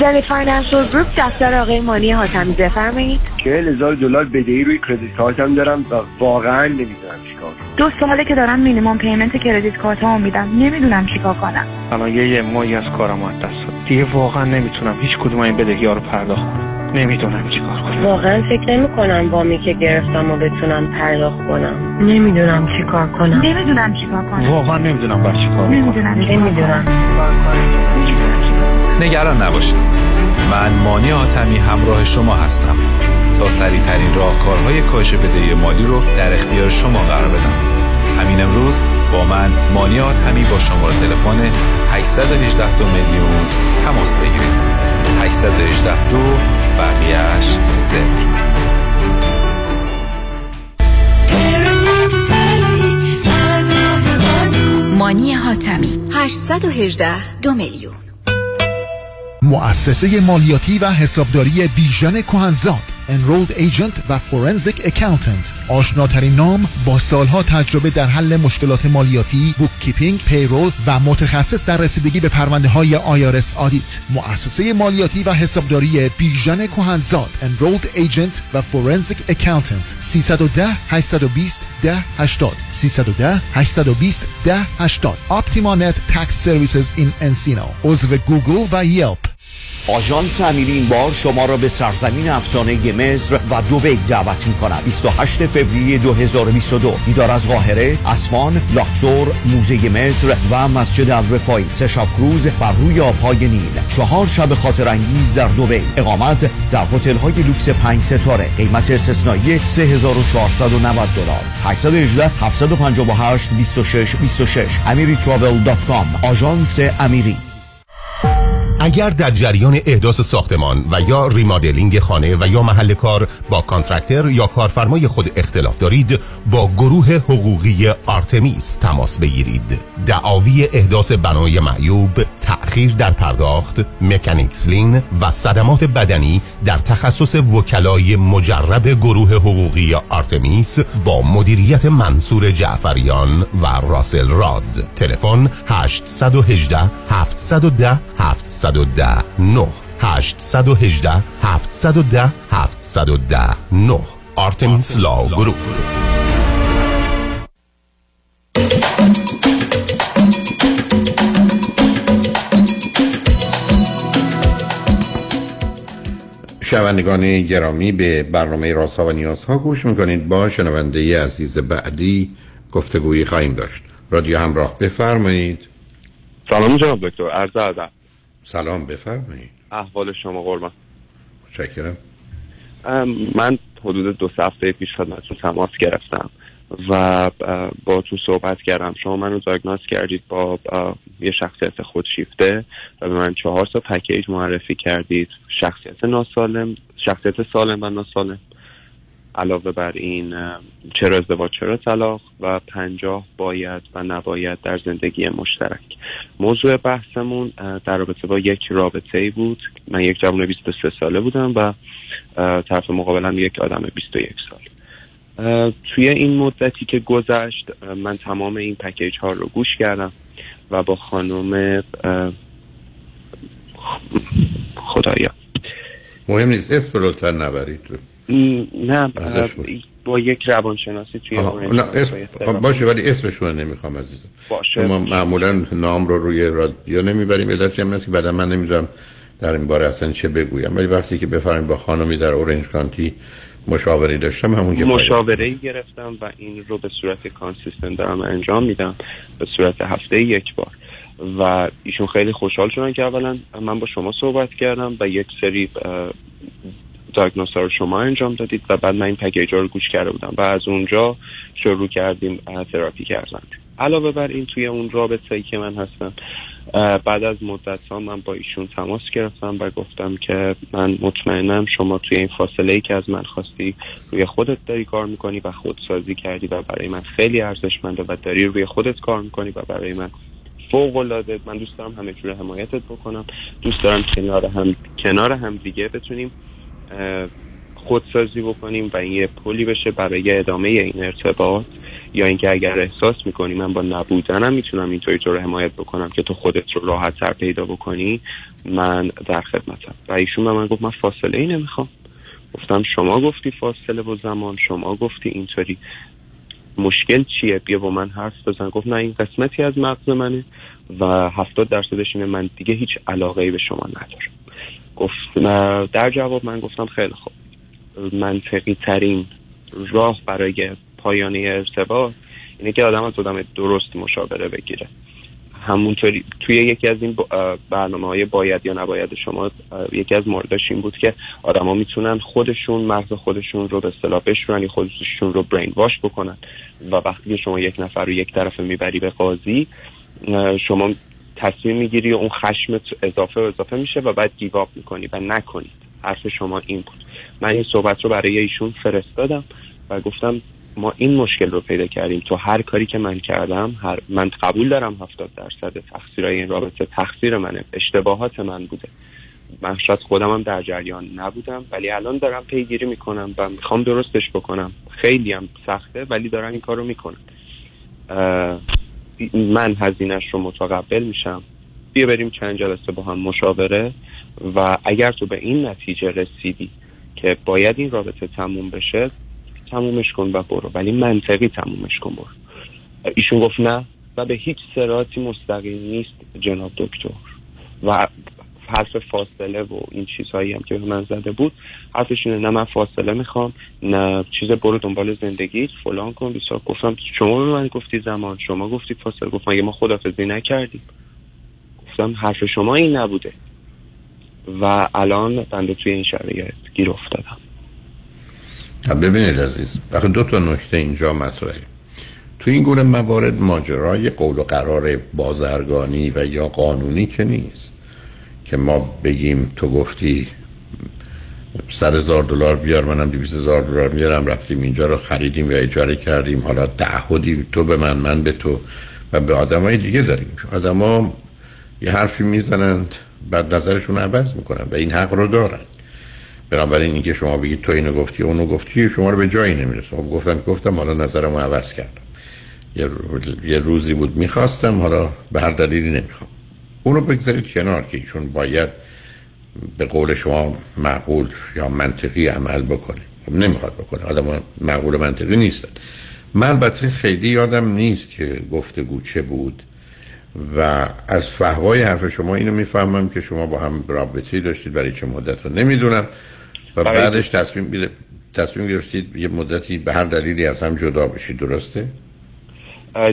Zenith Financial Group دفتر آقای مانی حاتمی بفرمایید. چهل هزار دلار بدهی روی credit card م دارم و واقعا نمی‌دونم چیکار کنم. دو ساله که دارم مینیمم پیمنت کردیت کارت ها میدم. نمی‌دونم چیکار کنم. الان یه یه ماهی از کارم از دست دیگه واقعا نمی‌تونم هیچ کدوم این بدهی ها رو پرداخت کنم. نمی‌دونم چیکار کنم. واقعا فکر نمی کنم وامی که گرفتم و بتونم پرداخت کنم. نمی‌دونم چیکار کنم. نمی‌دونم چیکار کنم. واقعا نمی‌دونم باید چیکار کنم نمی‌دونم نمی‌دونم نگران نباشید. من مانی حاتمی همراه شما هستم تا سریعترین راهکارهای کاهش بدهی مالی رو در اختیار شما قرار بدم. همین امروز با من مانی حاتمی با شماره تلفن 818 دو میلیون تماس بگیرید. 818 دو بقیهش صفر. مانی حاتمی 818 دو میلیون. مؤسسه مالیاتی و حسابداری بیژن کهنزاد Enrolled Agent و Forensic Accountant. آشناترین نام با سالها تجربه در حل مشکلات مالیاتی bookkeeping، payroll و متخصص در رسیدگی به پرونده های IRS audit مؤسسه مالیاتی و حسابداری بیژن کهنزاد Enrolled Agent و Forensic Accountant. 310 820 1080 310 820 1080 OptimaNet Tax Services in Encino. عضو گوگل و Yelp. آژانس امیری این بار شما را به سرزمین افسانه مصر و دوبی دعوت می کند 28 فوریه 2022 دیدار از قاهره، اسوان، لاکسور، موزه مصر و مسجد الرفای سه شب کروز بر روی آبهای نیل. چهار شب خاطر انگیز در دوبی اقامت در هتل های لوکس 5 ستاره. قیمت استثنایی 3490 دلار. 818 758 26 26 amiritravel.com آژانس امیری. اگر در جریان احداث ساختمان و یا remodeling خانه و یا محل کار با contractor یا کارفرمای خود اختلاف دارید با گروه حقوقی آرتمیس تماس بگیرید. دعاوی احداث بنای معیوب تأخیر در پرداخت mechanics lien و صدمات بدنی در تخصص وکلای مجرب گروه حقوقی آرتمیس با مدیریت منصور جعفریان و راسل راد. تلفن 818 710 710 9 818 710 710 9 آرتمیس لا گروپ شنوندگان گرامی به برنامه رازها و نیازها گوش می‌کنید. با شنونده عزیز بعدی گفتگویی خواهیم داشت. رادیو همراه بفرمایید. سلام جناب دکتر عرض ادب. سلام بفرمایید. احوال شما قربان. متشکرم. من حدود دو هفته پیش خدمتتون تماس گرفتم. و با تو صحبت کردم. شما منو دیاگنوز کردید با یه شخصیت خودشیفته و به من چهار تا پکیج معرفی کردید. شخصیت ناسالم شخصیت سالم و ناسالم. علاوه بر این چرا ازدواج چرا طلاق و پنجاه باید و نباید در زندگی مشترک. موضوع بحثمون در رابطه با یک رابطه ای بود. من یک جوان 23 ساله بودم و طرف مقابلم یک آدم 21 سال توی این مدتی که گذشت من تمام این پکیج ها رو گوش کردم و با خانم خدایا. مهم نیست. اسم لطفا نبرید. نه با یک روانشناسی توی نه اسم باشه ولی اسمشون نمی‌خوام عزیزم. باشه. شما معمولا نام رو روی رادیو نمی‌بریم علت هم که بعدا من نمی‌دونم در این باره اصلا چه بگویم. ولی وقتی که بفرمایید با خانمی در اورنج کانتی مشاوره داشتم همون که مشاوره گرفتم و این رو به صورت consistent دارم انجام میدم به صورت هفته یک بار. و ایشون خیلی خوشحال شدن که اولا من با شما صحبت کردم و یک سری دایگنوز رو شما انجام دادید و بعد من این پکیج رو گوش کرده بودم و از اونجا شروع کردیم تراپی کردن. علاوه بر این توی اون رابطه ای که من هستم بعد از مدت ها من با ایشون تماس گرفتم و گفتم که من مطمئنم شما توی این فاصله ای که از من خواستی روی خودت داری کار می‌کنی و خودسازی کردی و برای من خیلی ارزشمنده و داری روی خودت کار می‌کنی و برای من فوق العاده من دوست دارم همه جور حمایتت بکنم. دوست دارم کنار هم کنار هم دیگه بتونیم خودسازی بکنیم و این یه پلی بشه برای ادامه این ارتباط. یا اینکه اگر احساس می‌کنی من با نبودنم می‌تونم اینطوری تو رو حمایت بکنم که تو خودت رو راحت تر پیدا بکنی من در خدمتم. و ایشون به من گفت من فاصله ای نمی‌خوام. گفتم شما گفتی فاصله و زمان شما گفتی اینطوری. مشکل چیه؟ بیا با من حرف بزن. گفت نه این قسمتی از مغز منه و هفتاد درصدش اینه من دیگه هیچ علاقه ای به شما ندارم. گفت در جواب من گفتم خیلی خوب. منطقی ترین راه برای پایانه ارتباط اینه که آدم از آدم درست مشاوره بگیره. همونطوری توی یکی از این برنامه های باید یا نباید شما یکی از مورداش این بود که آدما می‌تونن خودشون مغز خودشون رو به اصطلاح بشورن خودشون رو برین واش بکنن. و وقتی شما یک نفر رو یک طرف می‌بری به قاضی شما تصمیم می‌گیری و اون خشم اضافه و اضافه میشه و بعد گیواب می‌کنی و نکنید. حرف شما این بود. من این صحبت رو برای ایشون فرستادم و گفتم ما این مشکل رو پیدا کردیم تو هر کاری که من کردم هر من قبول دارم هفتاد درصد تقصیرهای این رابطه تقصیر منه اشتباهات من بوده. من شاید خودم هم در جریان نبودم ولی الان دارم پیگیری می‌کنم و می‌خوام درستش بکنم. خیلی هم سخته ولی دارم این کار رو می‌کنم من هزینهش رو متقبل میشم. بیا بریم چند جلسه با هم مشاوره و اگر تو به این نتیجه رسیدی که باید این رابطه تموم بشه تمومش کن و برو. ولی منطقی تمومش کن برو. ایشون گفت نه و به هیچ سراتی مستقیم نیست جناب دکتر. و حرف فاصله و این چیزهایی هم که من زده بود حرفش نه من فاصله می‌خوام نه چیز برو دنبال زندگی فلان کن بیسار گفتم شما به من گفتی زمان شما گفتی فاصله. گفتم اگه ما خدافزی نکردیم؟ گفتم حرف شما این نبوده. و الان بنده توی این شرایط گیر افتادم. ببینید عزیز وقتی دو تا نکته اینجا مطرحه. تو این گونه موارد ماجرای قول و قرار بازرگانی و یا قانونی که نیست که ما بگیم تو گفتی صد هزار دلار بیار منم دویست هزار دلار میارم رفتیم اینجا رو خریدیم یا اجاره کردیم حالا تعهدی تو به من من به تو و به آدمای دیگه داریم. آدما یه حرفی می‌زنند بعد نظرشون عوض می‌کنن و این حق رو دارن. بنابراین اینکه شما بگید تو اینو گفتی اونو گفتی شما رو به جایی نمی‌رسه. خب گفتم گفتم حالا نظرمو عوض کردم. یه روزی بود می‌خواستم حالا به هر دلیلی نمی‌خوام. اونو بگذارید کنار که ایشون باید به قول شما معقول یا منطقی عمل بکنه. خب نمی‌خواد بکنه. آدم معقول منطقی نیستن. من البته خیلی یادم نیست که گفتگو چه بود و از فهوای حرف شما اینو می‌فهمم که شما با هم رابطه داشتید برای چه مدت رو نمی‌دونم. و بعدش تصمیم تصمیم گرفتید یه مدتی به هر دلیلی از هم جدا بشید درسته؟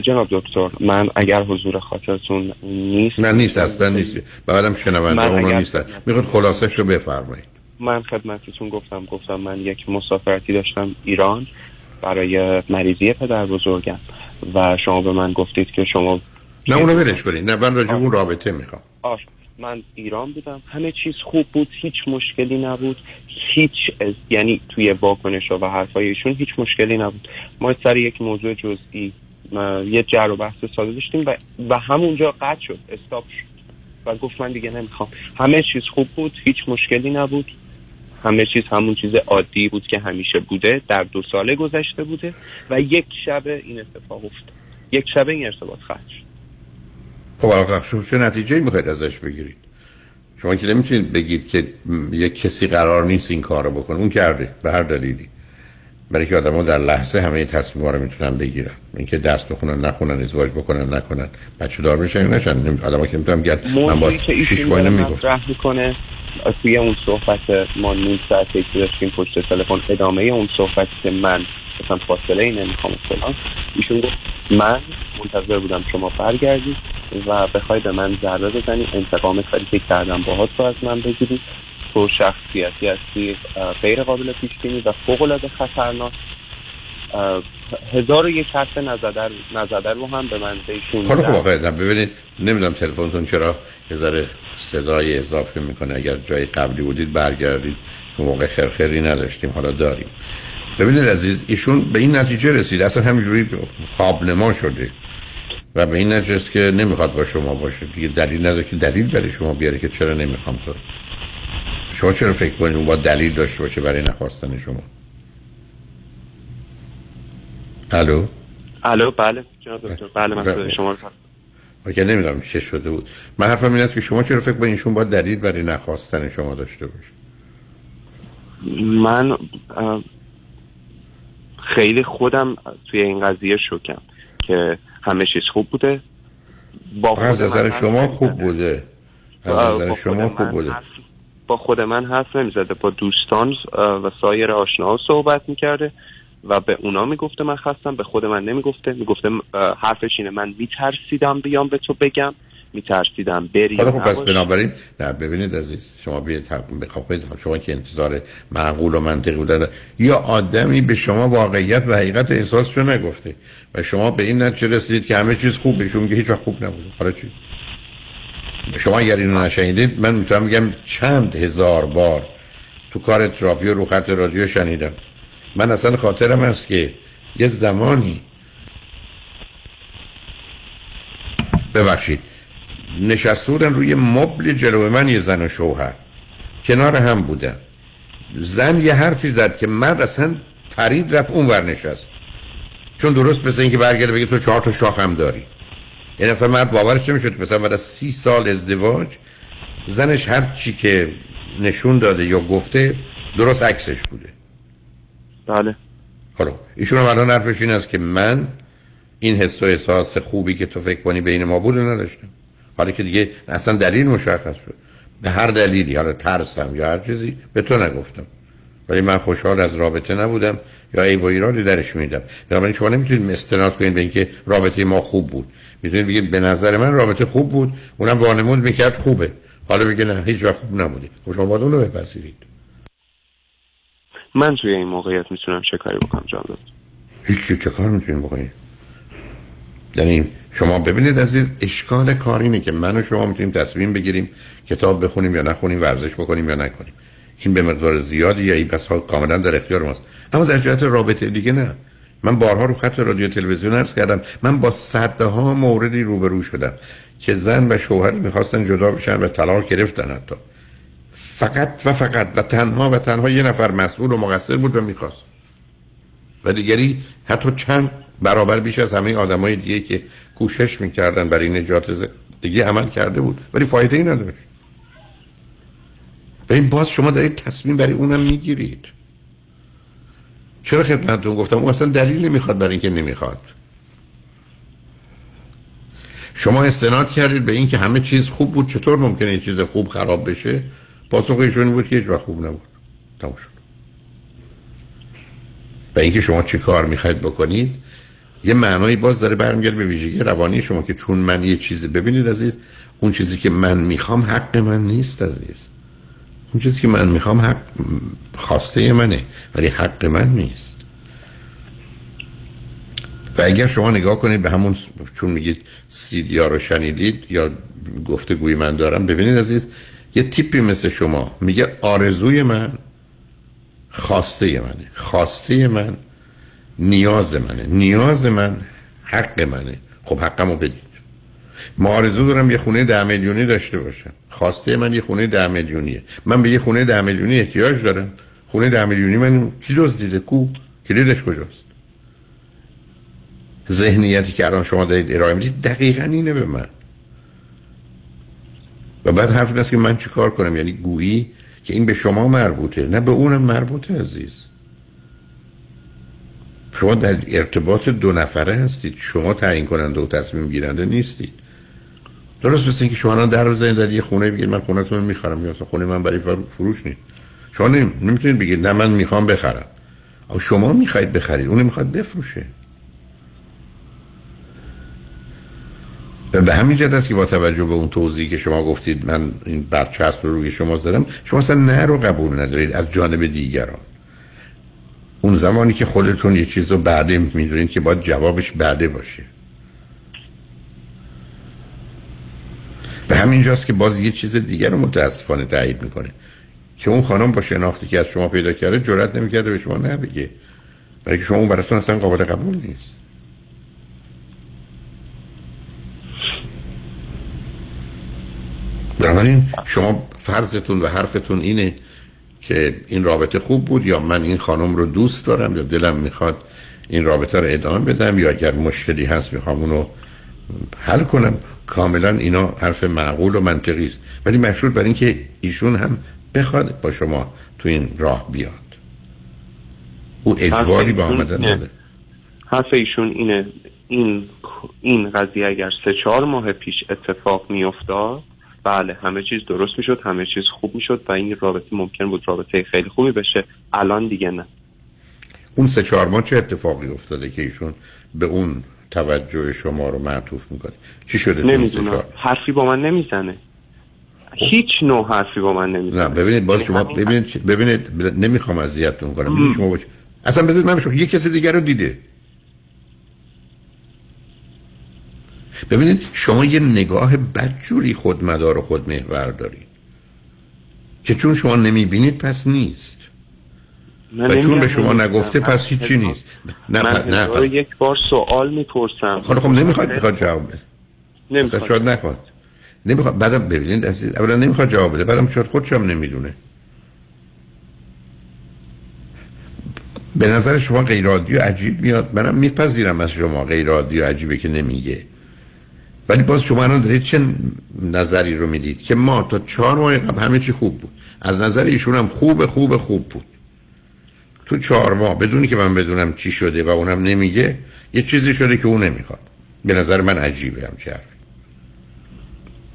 جناب دکتر من اگر حضور خاطرتون نیست نه نیست اصلا نیست. بعدم شنونده اونو نیستن. می‌خواد خلاصش رو بفرمایید. من خدمتتون گفتم گفتم من یک مسافرتی داشتم ایران برای مریضی پدر بزرگم و شما به من گفتید که شما نه اونو ولش کنید. نه من راجع اون رابطه می‌خوام. من ایران بودم. همه چیز خوب بود هیچ مشکلی نبود. هیچ از... یعنی توی واکنش و حرفایشون هیچ مشکلی نبود. ما سر یک موضوع جزئی یه جر و بحث ساده داشتیم و, و همونجا قطع شد استاپ شد. و گفت من دیگه نمی‌خوام. همه چیز خوب بود هیچ مشکلی نبود. همه چیز همون چیز عادی بود که همیشه بوده در دو ساله گذشته بوده. و یک شب این اتفاق افتاد. یک شب این ارتباط شد. خب آقا چه نتیجه می‌خواید ازش بگیرید؟ شما که نمی‌تونید بگید که یک کسی قرار نیست این کار رو بکنه. اون کرده به هر دلیلی. برای که آدم در لحظه همه تصمیم رو می‌تونن بگیرن. اینکه درس بخونن نخونن ازدواج بکنن نکنن. بچه دار بشن نشن آدم که می‌تونم گرد من با شیش ماه می‌کنه توی اون صحبت ما نیم ساعته که داشتیم پشت تلفن ادامه اون صحبت که من مثلا فاصله ای نمی‌خوام فلان. ایشون گفت من منتظر بودم شما برگردید و بخوای به من ضربه بزنی انتقام کاری که کردم باهات رو از من بگیری. تو شخصیتی هستی غیر قابل پیش بینی و فوق العاده خطرناک هزار و یک حرف نزدر نزدر رو هم به من بهشون خب آقای ببینید نمی‌دونم تلفنتون چرا یه ذره صدای اضافه می‌کنه. اگر جای قبلی بودید برگردید. چون موقع خرخری نداشتیم حالا داریم. ببینید عزیز ایشون به این نتیجه رسید. اصلا همینجوری خواب نما شده. و به این نتیجه است که نمی‌خواد با شما باشه. دیگه دلیل نداره که دلیل برای شما بیاره که چرا نمی‌خوام تو. شما چرا فکر کنید اون با دلیل داشته باشه برای نخواستن شما؟ الو؟ الو بله جناب دکتر. بله. من بله. شما رو نمی‌دونم چه شده بود. من حرفم این است که شما چرا فکر کنید ایشون با دلیل برای نخواستن شما داشته باشه؟ من خیلی خودم توی این قضیه شکم که همه چیز خوب بوده. با آقا، از خود نظر من شما خوب بوده. از با- نظر با شما خود خوب من بوده. با خود من حرف نمی‌زده. با دوستان و سایر آشناها صحبت می‌کرده. و به اونا می‌گفته من خستم به خود من نمی‌گفته. می‌گفته حرفش اینه من میترسیدم بیام به تو بگم. میترسیدم بری خب پس. بنابراین نه ببینید عزیز شما بیاید بخواید شما که انتظار معقول و منطقی بودن یا آدمی به شما واقعیت و حقیقت احساس رو نگفته و شما به این نتیجه رسیدید که همه چیز خوبه شما میگه هیچ وقت خوب نبوده. حالا چی؟ شما اگر اینو نشنیدید من می‌تونم بگم چند هزار بار تو کار تراپی و رو خط رادیو شنیدم. من اصلا خاطرم است که یه زمانی ببخشید. نشسته بودن روی مبل جلو من یه زن و شوهر. کنار هم بودن. زن یه حرفی زد که مرد اصلا پرید رفت اون ور نشست. چون درست مثل اینکه برگرده بگه تو چهار تا شاخ هم داری. یعنی اصلا مرد باورش نمی‌شد. مثلا بعد از سی سال ازدواج زنش هر چی که نشون داده یا گفته درست عکسش بوده. بله. حالا ایشون هم الان حرفش این است که من این حس و احساس خوبی که تو فکر کنی بین ما بود نداشتم. حالا که دیگه اصلا دلیل مشخص شد. به هر دلیلی حالا ترسم یا هر چیزی به تو نگفتم. ولی من خوشحال از رابطه نبودم یا عیب و ایرادی درش میدم بنابراین شما نمی‌تونید استناد کنید به اینکه رابطه ما خوب بود. می‌تونید بگید به نظر من رابطه خوب بود اونم وانمود می‌کرد خوبه. حالا بگه نه هیچ وقت خوب نبوده. خب شما باید اون رو بپذیرید. من توی این موقعیت می‌تونم چه کاری بکنم جان؟ هیچی چه کار می‌تونیم بکنید یعنی شما ببینید عزیز اشکال کار اینه که من و شما می‌تونیم تصمیم بگیریم کتاب بخونیم یا نخونیم ورزش بکنیم یا نکنیم. این به مقدار زیادی یا این بس ها کاملا در اختیار ماست. اما در جهت رابطه دیگه نه. من بارها رو خط رادیو تلویزیون عرض کردم. من با صدها موردی روبرو شدم که زن و شوهری می‌خواستن جدا بشن و طلاق گرفتن حتی. فقط و فقط و تنها و تنها یه نفر مسئول و مقصر بود و می‌خواست. و دیگری حتی چند برابر بیش از همه آدمای دیگه که کوشش می‌کردن برای نجات زندگی عمل کرده بود ولی فایده ای نداشت. و این باز شما دارید تصمیم برای اونم می‌گیرید. چرا خدمتتون گفتم؟ اون اصلا دلیل نمی‌خواد برای اینکه نمی‌خواد. شما استناد کردید به اینکه همه چیز خوب بود چطور ممکنه یه چیز خوب خراب بشه؟ پاسخ ایشون بود که هیچ خوب نبود. تموم شد. و اینکه شما چی کار می‌خواید بکنید یه معنایی باز داره برمیگرد به ویژگی روانی شما که چون من یه چیزی ببینید عزیز اون چیزی که من می‌خوام حق من نیست عزیز. اون چیزی که من می‌خوام حق خواسته منه ولی حق من نیست. و اگر شما نگاه کنید به همون چون میگید سیدیا رو شنیدید یا گفتگوی من دارم ببینید عزیز یه تیپی مثل شما میگه آرزوی من خواسته منه خواسته من نیاز منه نیاز من حق منه. خب حقمو بدید. ما آرزو دارم یه خونه ده میلیونی داشته باشم. خواسته من یه خونه ده میلیونیه. من به یه خونه ده میلیونی احتیاج دارم. خونه ده میلیونی من کی دزدیده؟ کو؟ کلیدش کجاست؟ ذهنیتی که الان شما دارید ارائه می‌دید دقیقا اینه به من. و بعد حرف این است که من چی کار کنم؟ یعنی گویی که این به شما مربوطه نه به اونم مربوطه عزیز. شما در ارتباط دو نفره هستید. شما تعیین کننده و تصمیم گیرنده نیستید. درست مثل اینکه شما الان در بزنید در یه خونه بگید من خونهتون رو می‌خرم. یا خونه من برای فروش نیست. شما نمی‌تونید بگید نه من می‌خوام بخرم. شما می‌خواید بخرید اون می‌خواد بفروشه. به همین جد است که با توجه به اون توضیحی که شما گفتید من این برچسب رو روی شما زدم شما اصلا نه رو قبول ندارید از جانب دیگران. اون زمانی که خودتون یه چیز رو بعده می‌دونید که باید جوابش بعده باشه. به همین جاست که باز یه چیز دیگر رو متاسفانه تایید می‌کنه. که اون خانم با شناختی که از شما پیدا کرده جرات نمی‌کرده به شما نبگه. برای که شما اون براتون اصلا قابل قبول نیست. بنابراین شما فرضتون و حرفتون اینه که این رابطه خوب بود یا من این خانم رو دوست دارم یا دلم می‌خواد این رابطه رو ادامه بدم یا اگر مشکلی هست می‌خوام اونو حل کنم. کاملا اینا حرف معقول و منطقی است. ولی مشروط بر اینکه ایشون هم بخواد با شما تو این راه بیاد. او اجباری با آمدن داده حرف ایشون اینه. این این قضیه اگر سه چهار ماه پیش اتفاق میافتاد بله همه چیز درست می‌شد همه چیز خوب می‌شد و این رابطه ممکن بود رابطه خیلی خوبی بشه. الان دیگه نه. اون سه چهار ماه چه اتفاقی افتاده که ایشون به اون توجه شما رو معطوف می‌کنه؟ چی شده نمی‌دونم. حرفی با من نمی‌زنه. خب. هیچ نوع حرفی با من نمی‌زنه. نه ببینید باز شما ببینید ببینید نمی‌خوام اذیتتون کنم. شما باش... اصلا بذارید من شما یه کسی دیگر رو دیده. ببینید شما یه نگاه بدجوری خودمدار و خودمحور دارید که چون شما نمی‌بینید پس نیست. و چون به شما نگفته پس هیچی نیست. نه من نه یک بار سوال می‌پرسم. خب خب نمی‌خواد بخواد جواب بده. نمی‌خواد. شاید نخواد. نمی‌خواد بعدم ببینید عزیز اولا نمی‌خواد جواب بده بعدم شاید خودش هم نمی‌دونه. به نظر شما غیر عادی و عجیب میاد؟ منم میپذیرم از شما غیر عادی و عجیبه که نمیگه. ولی باز شما الان دارید چه نظری رو می‌دید که ما تا چهار ماه قبل همه چی خوب بود. از نظر ایشون هم خوب خوب خوب بود. تو چهار ماه بدون اینکه من بدونم چی شده و اونم نمیگه یه چیزی شده که اون نمی‌خواد. به نظر من عجیبه هم چه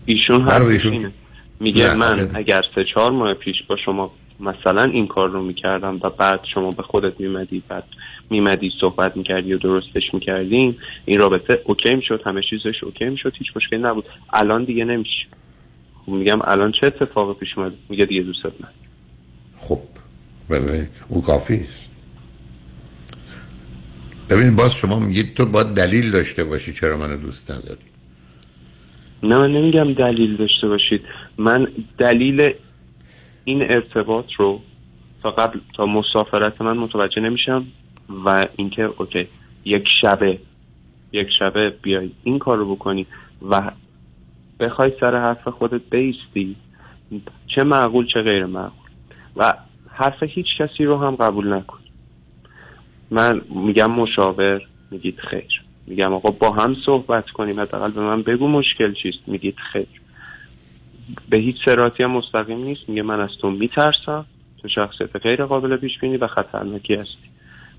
ایشون هر ایشون... میگه من اگر سه چهار ماه پیش با شما مثلا این کار رو می‌کردم و بعد شما به خودت میمدی بعد میمدی صحبت می‌کردی و درستش می‌کردیم این رابطه okay می‌شد همه چیزش okay می‌شد هیچ مشکلی نبود. الان دیگه نمیشه. خب میگم الان چه اتفاقی پیش اومد؟ میگه دیگه دوست من خب ببین اون کافی است. ببین باز شما میگید تو باید دلیل داشته باشی چرا منو دوست نداری. نه من نمیگم دلیل داشته باشید. من دلیل این ارتباط رو تا قبل تا مسافرت من متوجه نمیشم. و اینکه اوکی یک شبه یک شبه بیای این کار رو بکنی و بخوای سر حرف خودت بیستی چه معقول چه غیر معقول. و حرف هیچ کسی رو هم قبول نکن. من میگم مشاور میگید خیر. میگم آقا با هم صحبت کنیم حداقل به من بگو مشکل چیست میگید خیر. به هیچ سراتی هم مستقیم نیست میگه من از تو میترسم تو شخصیت غیر قابل پیش بینی و خطرناکی هستی.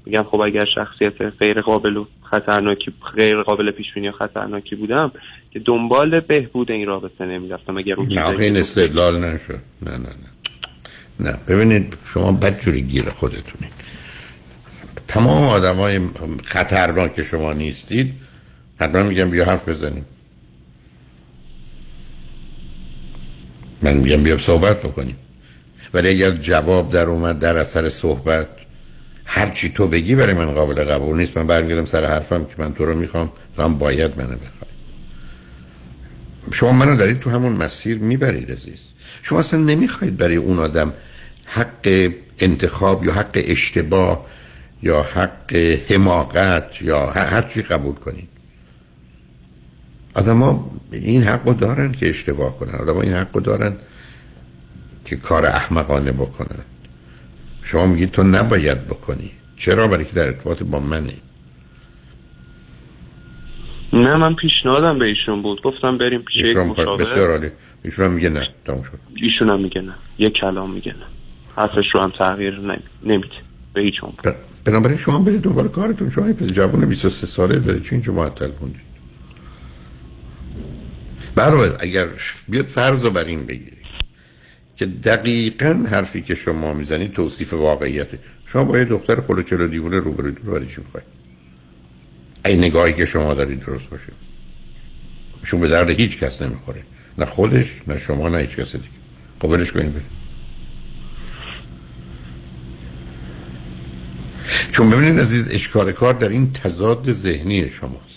میگم خب اگر شخصیت غیر قابل و خطرناکی غیر قابل پیش بینی خطرناکی بودم که دنبال بهبود این رابطه نمی‌رفتم. اگر اون نه این استدلال نشد. نه نه نه. نه ببینید شما بدجوری گیر خودتونید تمام آدم های خطرناک شما نیستید. حتما میگم بیا حرف بزنیم. من میگم بیا صحبت بکنیم. ولی اگر جواب در اومد در اثر صحبت هر چی تو بگی برای من قابل قبول نیست. من برمیگردم سر حرفم که من تو رو می‌خوام تو هم باید منو بخوای. شما منو دارید تو همون مسیر می‌برید عزیز شما اصلا نمی‌خواید برای اون آدم حق انتخاب یا حق اشتباه یا حق حماقت یا هر چی قبول کنید. آدم ها این حق رو دارن که اشتباه کنن. آدم ها این حق رو دارن که کار احمقانه بکنن. شما میگید تو نباید بکنی. چرا؟ برای که در ارتباط با منه نه من پیشنهادم به ایشون بود. گفتم بریم پیش یک مشاور بسیار عالی. ایشون هم میگه نه تموم شد. ایشون هم میگه نه. یک کلام میگه نه. حرفش رو هم تغییر نمیده. به هیچ عنوان. بنابراین شما برید دنبال کارتون. شما پس جوان 23 ساله دارید. چی اینجا معطل کنید. برای اگر بیاد فرض رو بر این بگیرید که دقیقا حرفی که شما می‌زنید توصیف واقعیته. شما با یه دختر خلوچلو دیوونه روبروی رو برای چی می‌خواید این نگاهی که شما دارید درست باشه. شما به درد هیچ کس نمی‌خوره. نه خودش نه شما نه هیچ کس دیگه. خب ولش کنید برید. چون ببینید عزیز اشکال کار در این تضاد ذهنی شماست.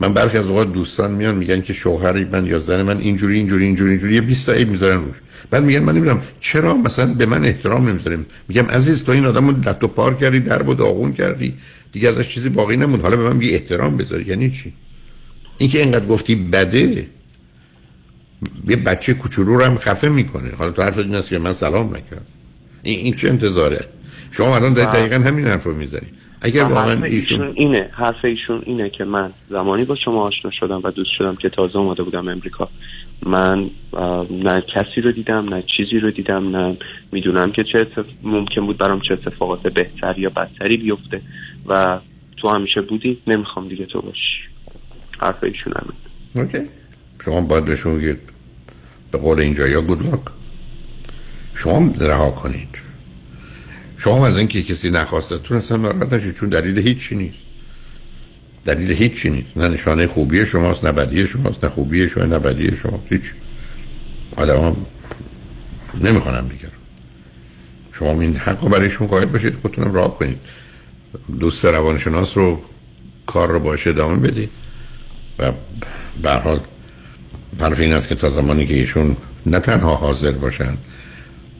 من برخی از اوقات دوستان میان میگن که شوهر من یا زن من اینجوری اینجوری اینجوری اینجوری یه 20 تا عیب می‌ذارن روش. بعد میگن من نمی‌دونم چرا مثلا به من احترام نمی‌ذاریم میگم عزیز تو این آدمو لتو پار کردی درب و داغون کردی. دیگه ازش چیزی باقی نموند حالا به من میگی احترام بذاری. یعنی چی؟ اینکه اینقدر گفتی بده یه بچه کوچولو رو هم خفه می‌کنه. حالا تو حرف این که من سلام نکردم. این, این چه انتظاره؟ شما الان دقیقا همین حرف رو می‌زنید. اگر واقعا ایشون اینه حرف ایشون اینه که من زمانی با شما آشنا شدم و دوست شدم که تازه اومده بودم امریکا. من نه کسی رو دیدم نه چیزی رو دیدم نه می‌دونم که چه ممکن بود برام چه اتفاقات بهتر یا بدتری بیفته و تو همیشه بودی نمی‌خوام دیگه تو باشی. حرف ایشون همین اوکی. شما باید بهشون به قول اینجا یا گود شما رها کنید. شما از اینکه کسی نخواستتون اصلا ناراحت نشید چون دلیل هیچی نیست. دلیل هیچی نیست. نه نشانه خوبی شماست نه بدی شماست نه خوبی شما نه بدی شما. هیچ. آدم هم نمی‌خوانم دیگر شما این حق برایشون قاید باشید خودتونم راه کنید. دوست روانشناس رو کار رو باشه ادامه بدید. و به حال حرف این است که تا زمانی که ایشون نه تنها حاضر باشن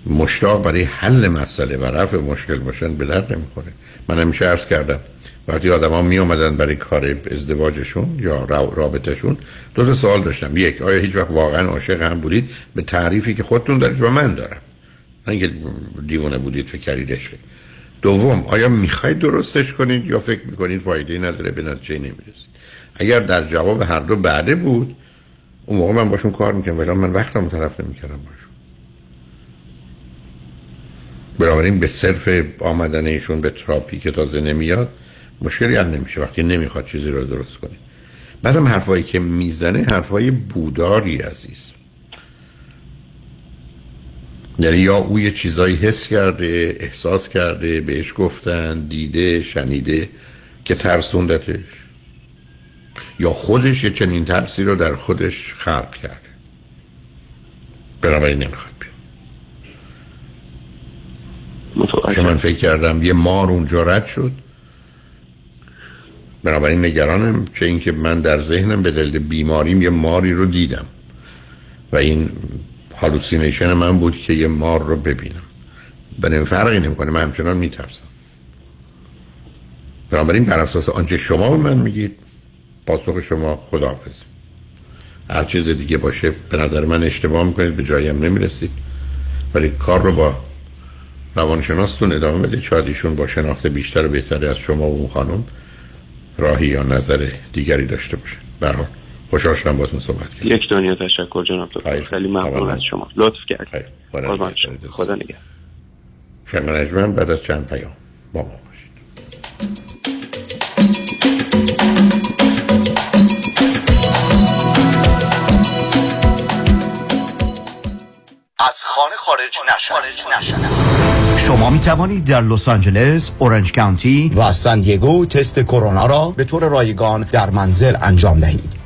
مشتاق برای حل مسئله و رفع مشکل باشن به درد نمی‌خوره. من همیشه عرض کردم وقتی ها می آمدن برای کار ازدواجشون یا رابطهشون دو تا سوال داشتم. یک آیا هیچ وقت واقعا عاشق هم بودید؟ به تعریفی که خودتون دارید و من دارم. اینکه دیوانه بودید فکر کردید دوم آیا می‌خواید درستش کنید یا فکر می‌کنید فایده نداره؟ به نتیجه نمی‌رسید. اگر در جواب هر دو بعده بود اون موقع من باشون کار می‌کنم ولی من وقتم طرف نمی‌کردم باشون. بنابراین به صرف آمدن ایشون به تراپی که تازه نمیاد مشکلی هم نمیشه وقتی نمی‌خواد چیزی رو درست کنه. بعدم حرفایی که می‌زنه حرفای بوداری عزیز. یعنی یا او یه چیزایی حس کرده احساس کرده بهش گفتن دیده شنیده که ترسوندتش. یا خودش یه چنین ترسی رو در خودش خلق کرده. بنابراین نمی‌خواد. چون من فکر کردم یه مار اونجا رد شد. بنابراین نگرانم که اینکه من در ذهنم به دلیل بیماریم یه ماری رو دیدم. و این هالوسینیشن من بود که یه مار رو ببینم. به فرقی نمی‌کنه من همچنان میترسم. بنابراین بر اساس آنچه شما به من میگید پاسخ شما خداحافظ. هر چیز دیگه باشه به نظر من اشتباه می‌کنید به جاییم نمی‌رسید. ولی کار رو با روانشناستون ادامه بدید شاید ایشون با شناخت بیشتر و بهتری از شما و اون خانم راهی یا نظر دیگری داشته باشه. برحال خوشحال شدم باتون صحبت کرد یک دنیا تشکر جناب دکتر. خیلی ممنون از شما. لطف کرد خدا نگه شنگ بعد از چند پیام. با ما. از خانه خارج نشوید شما می توانید در لس آنجلس، اورنج کانتی و سان دیگو تست کرونا را به طور رایگان در منزل انجام دهید.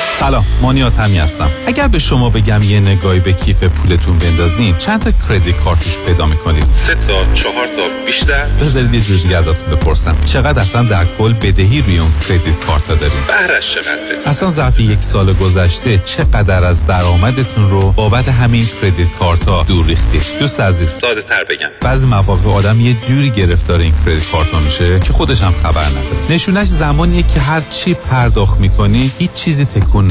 سلام مانیات همی هستم. اگر به شما بگم یه نگاهی به کیف پولتون بندازین چند تا کردیت کارتوش پیدا می‌کنید سه تا چهار تا بیشتر؟ بذارید یه جور دیگه ازتون بپرسم. چقدر اصلا در کل بدهی روی اون کردیت کارت ها داریم بهرش چقدره؟ اصلا ظرف یک سال گذشته چقدر از درآمدتون رو بابت همین کردیت کارت ها دور ریختید دوست عزیز. ساده تر بگم. بعضی مواقع آدم یه جوری گرفتار این کردیت کارت ها میشه که خودش هم خبر نداره. نشونش زمانیه که هر چی پرداخت می‌کنی هیچ چیزی تکون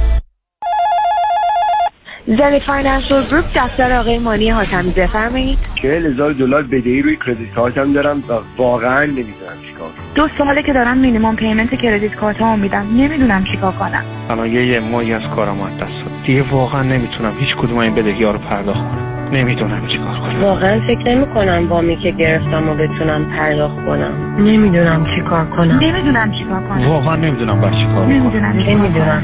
زنی Financial Group دفتر آقای مانی حاتمی بفرمایید. چهل هزار دلار بدهی روی credit card م دارم و واقعا نمی‌دونم چیکار کنم. دو ساله که دارم minimum payment credit card امو میدم. نمی‌دونم چیکار کنم. الان یه یه ماهی از کارم از دست دیگه واقعا نمی‌تونم هیچ کدوم این بدهی ها رو پرداخت کنم. نمی‌دونم چیکار کنم. واقعا فکر نمی کنم وامی که گرفتم و بتونم پرداخت کنم. نمی‌دونم چی کار کنم. نمی‌دونم چیکار کنم. واقعا نمی‌دونم باید چی کار کنم نمی‌دونم چیکار نمی‌دونم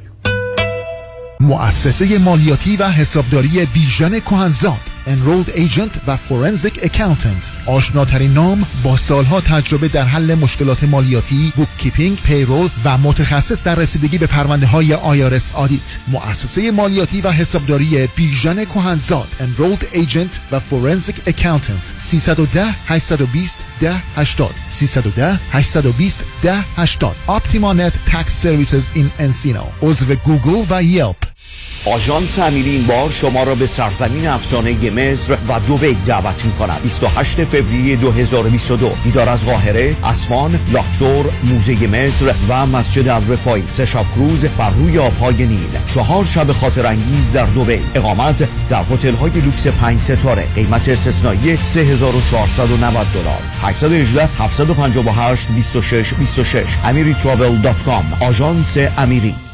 مؤسسه مالیاتی و حسابداری بیژن کهنزاد Enrolled Agent و Forensic Accountant. آشناترین نام با سالها تجربه در حل مشکلات مالیاتی bookkeeping، payroll و متخصص در رسیدگی به پرونده های IRS audit مؤسسه مالیاتی و حسابداری بیژن کهنزاد Enrolled Agent و Forensic Accountant. 310 820 10 80 310 820 10 80 OptimaNet Tax Services in Encino. عضو گوگل و Yelp. آژانس امیری این بار شما را به سرزمین افسانه مصر و دوبی دعوت می کند 28 فوریه 2022 دیدار از قاهره، اسوان، لاکسور، موزه مصر و مسجد الرفای سه شب کروز بر روی آبهای نیل. چهار شب خاطر انگیز در دوبی. اقامت در هتل های لوکس 5 ستاره. قیمت استثنایی 3490 دلار. 818 758 26 26 amiritravel.com آژانس امیری.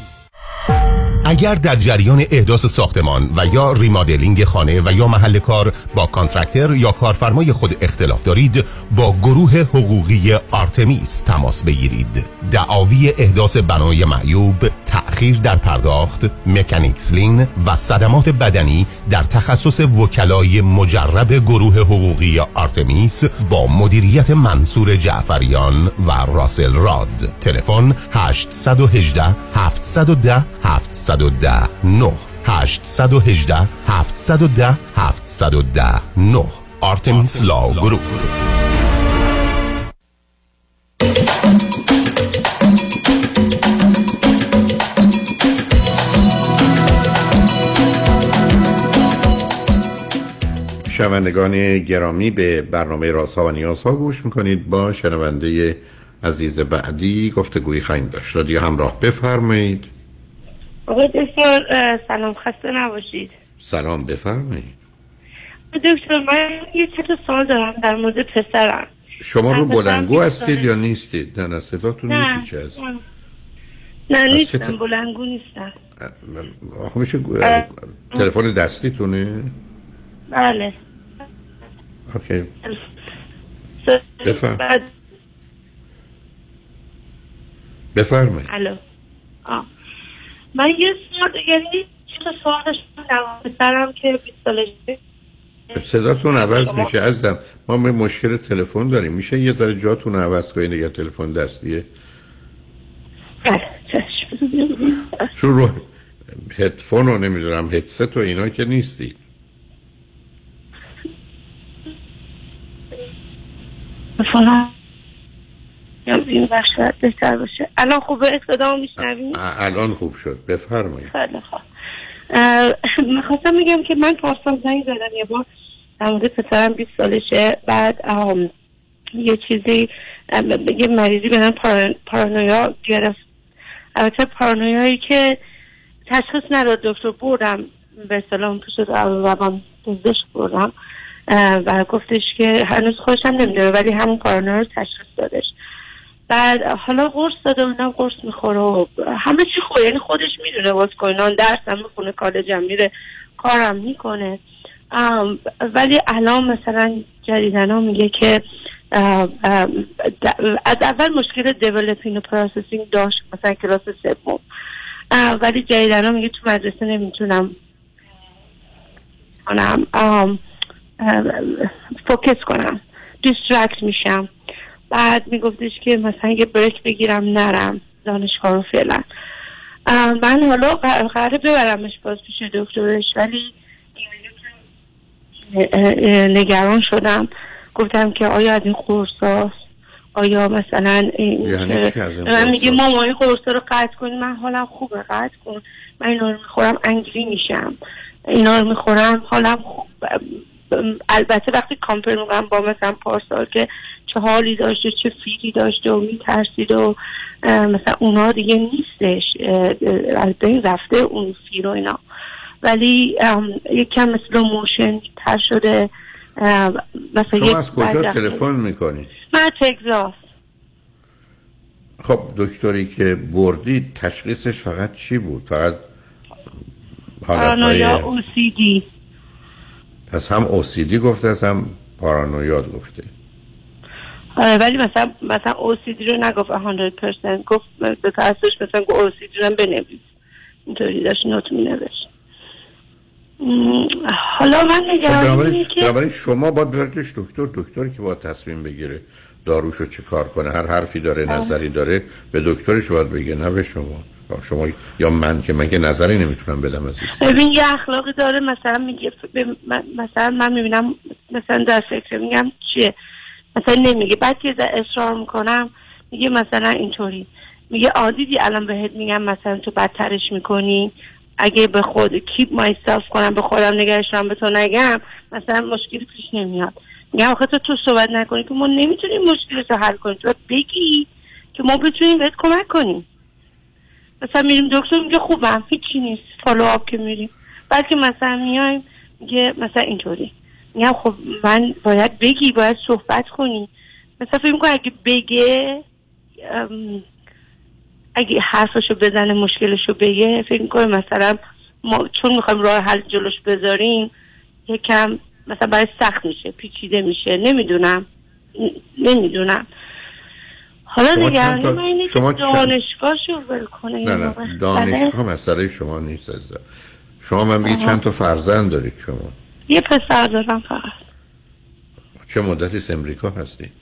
اگر در جریان احداث ساختمان و یا remodeling خانه و یا محل کار با contractor یا کارفرمای خود اختلاف دارید با گروه حقوقی آرتمیس تماس بگیرید. دعاوی احداث بنای معیوب تأخیر در پرداخت mechanics lien و صدمات بدنی در تخصص وکلای مجرب گروه حقوقی آرتمیس با مدیریت منصور جعفریان و راسل راد. تلفن 818 710 710 9 818 710 710 9 آرتمیس لا گروپ شنوندگان گرامی به برنامه راسا و نیازها گوش می‌کنید. با شنونده عزیز بعدی گفتگوی خواهیم داشت. رادیو همراه بفرمایید. آقای دکتر سلام خسته نباشید. سلام بفرمایید. دکتر من یه چند تا سوال دارم در مورد پسرم. شما رو بلنگو هستید. یا نیستید؟ نه نه صداتون میپیچه از نه نیستم بلنگو نیستم. آخه میشه. تلفن دستیتونه؟ بله. اوکی. بفرم. بفرمایید. الو. آه. من یه سوال یعنی سوال داشتم پسرم که 20 سالشه صداتون عوض میشه عزیزم. ما به مشکل تلفن داریم. میشه یه ذره جاتون عوض کنید اگر تلفن دستیه؟ چون رو هدفون رو نمی‌دونم. هدست و اینا که نیستی. تلفنم این بخش بهتر باشه. الان خوبه؟ اقتدا میشنوی؟ الان خوب شد. بفرمایید. خیلی خوب. می‌خواستم میگم که من پارسال زنگ زدم. یه بار در مورد پسرم 20 سالشه. بعد آم، یه چیزی یه مریضی به نام پاران- پارانویا گرفت. البته پارانویایی که تشخیص نداد. دکتر بردم. به اصطلاح پیش روان پزشک بردم. و گفتش که هنوز خودشم نمی‌دونه ولی همون پارانویا رو تشخیص دادش. بعد حالا قرص داده اینا قرص می‌خوره. و همه چی خوبه. یعنی خودش می‌دونه واسه کنان درس هم می‌خونه کالج هم میره کارم می‌کنه. ولی الان مثلا جدیدنا میگه که از اول مشکل developing و processing داشت مثلا کلاس سوم. ولی جدیدنا میگه تو مدرسه نمی‌تونم کنم. focus کنم. distract میشم. بعد میگفتش که مثلا یه break بگیرم نرم دانشگاه رو فعلا. من حالا قر- قراره ببرمش باز پیش دکترش ولی نگران شدم. گفتم که آیا از این قرصاست آیا مثلا این یعنی من میگه؟ ماما این قرصا رو قطع کنی من حالم خوبه قطع کن. من اینا رو می‌خورم angry میشم. اینا رو می‌خورم حالم خوب البته وقتی compare می‌کنم با مثلا پارسال که چه حالی داشته چه feel ی داشته و میترسید و مثلا اونا دیگه نیستش. از بین رفته اون feel و اینا. ولی یک کم مثل emotional تر شده. مثلا شما از کجا تلفن می‌کنید من تگزاس. خب دکتری که بردید تشخیصش فقط چی بود؟ فقط پارانویا او سی دی. پس هم OCD گفته هم پارانویا گفته. ولی مثلا مثلا OCD رو نگفت 100% گفت به تاسش مثلا گفت OCD رو بنویس. اینطوری داشت نوت می نوشت حالا من خب نگران بنابراین اینه که شما باید ببریدش دکتر دکتری که باید تصمیم بگیره داروشو چی کار کنه هر حرفی داره. نظری داره به دکترش باید بگه نه به شما. شما یا من که من که نظری نمی‌تونم بدم از این. ببین یه اخلاقی داره مثلا میگه مثلا من می‌بینم مثلا در فکر میگم چیه؟ مثلا نمیگه بعد که اصرار می‌کنم میگه مثلا اینطوری. میگه عادیدی الان بهت میگم مثلا تو بدترش می‌کنی. اگه به خود کیپ مایسلف کنم به خودم نگرش دارم به تو نگم مثلا مشکلی پیش نمیاد. میگم آخه تو تو صحبت نکنی که ما نمی‌تونیم مشکل رو حل کنیم. تو بگی که ما بتونیم بهت کمک کنیم. مثلا میریم دکتر میگه خوبم هیچی نیست. فالو آپ که میریم. بعد که مثلا میایم میگه مثلا اینطوری. میگم خب من باید بگی باید صحبت کنی مثلا فکر می‌کنم اگه بگه اگه حرفشو بزنه مشکلشو بگه فکر می‌کنم مثلا ما چون می‌خوایم راه حل جلوش بذاریم یکم مثلا برای سخت میشه پیچیده میشه نمی‌دونم نمی‌دونم حالا تا- من اینه شما دانشگاهشو ول کنه نه نه. دانشگاه. مسئله شما نیست عزیزم شما من بگید. چند تا فرزند دارید شما یه پسر دارم فقط. چه مدتی امریکا هستی؟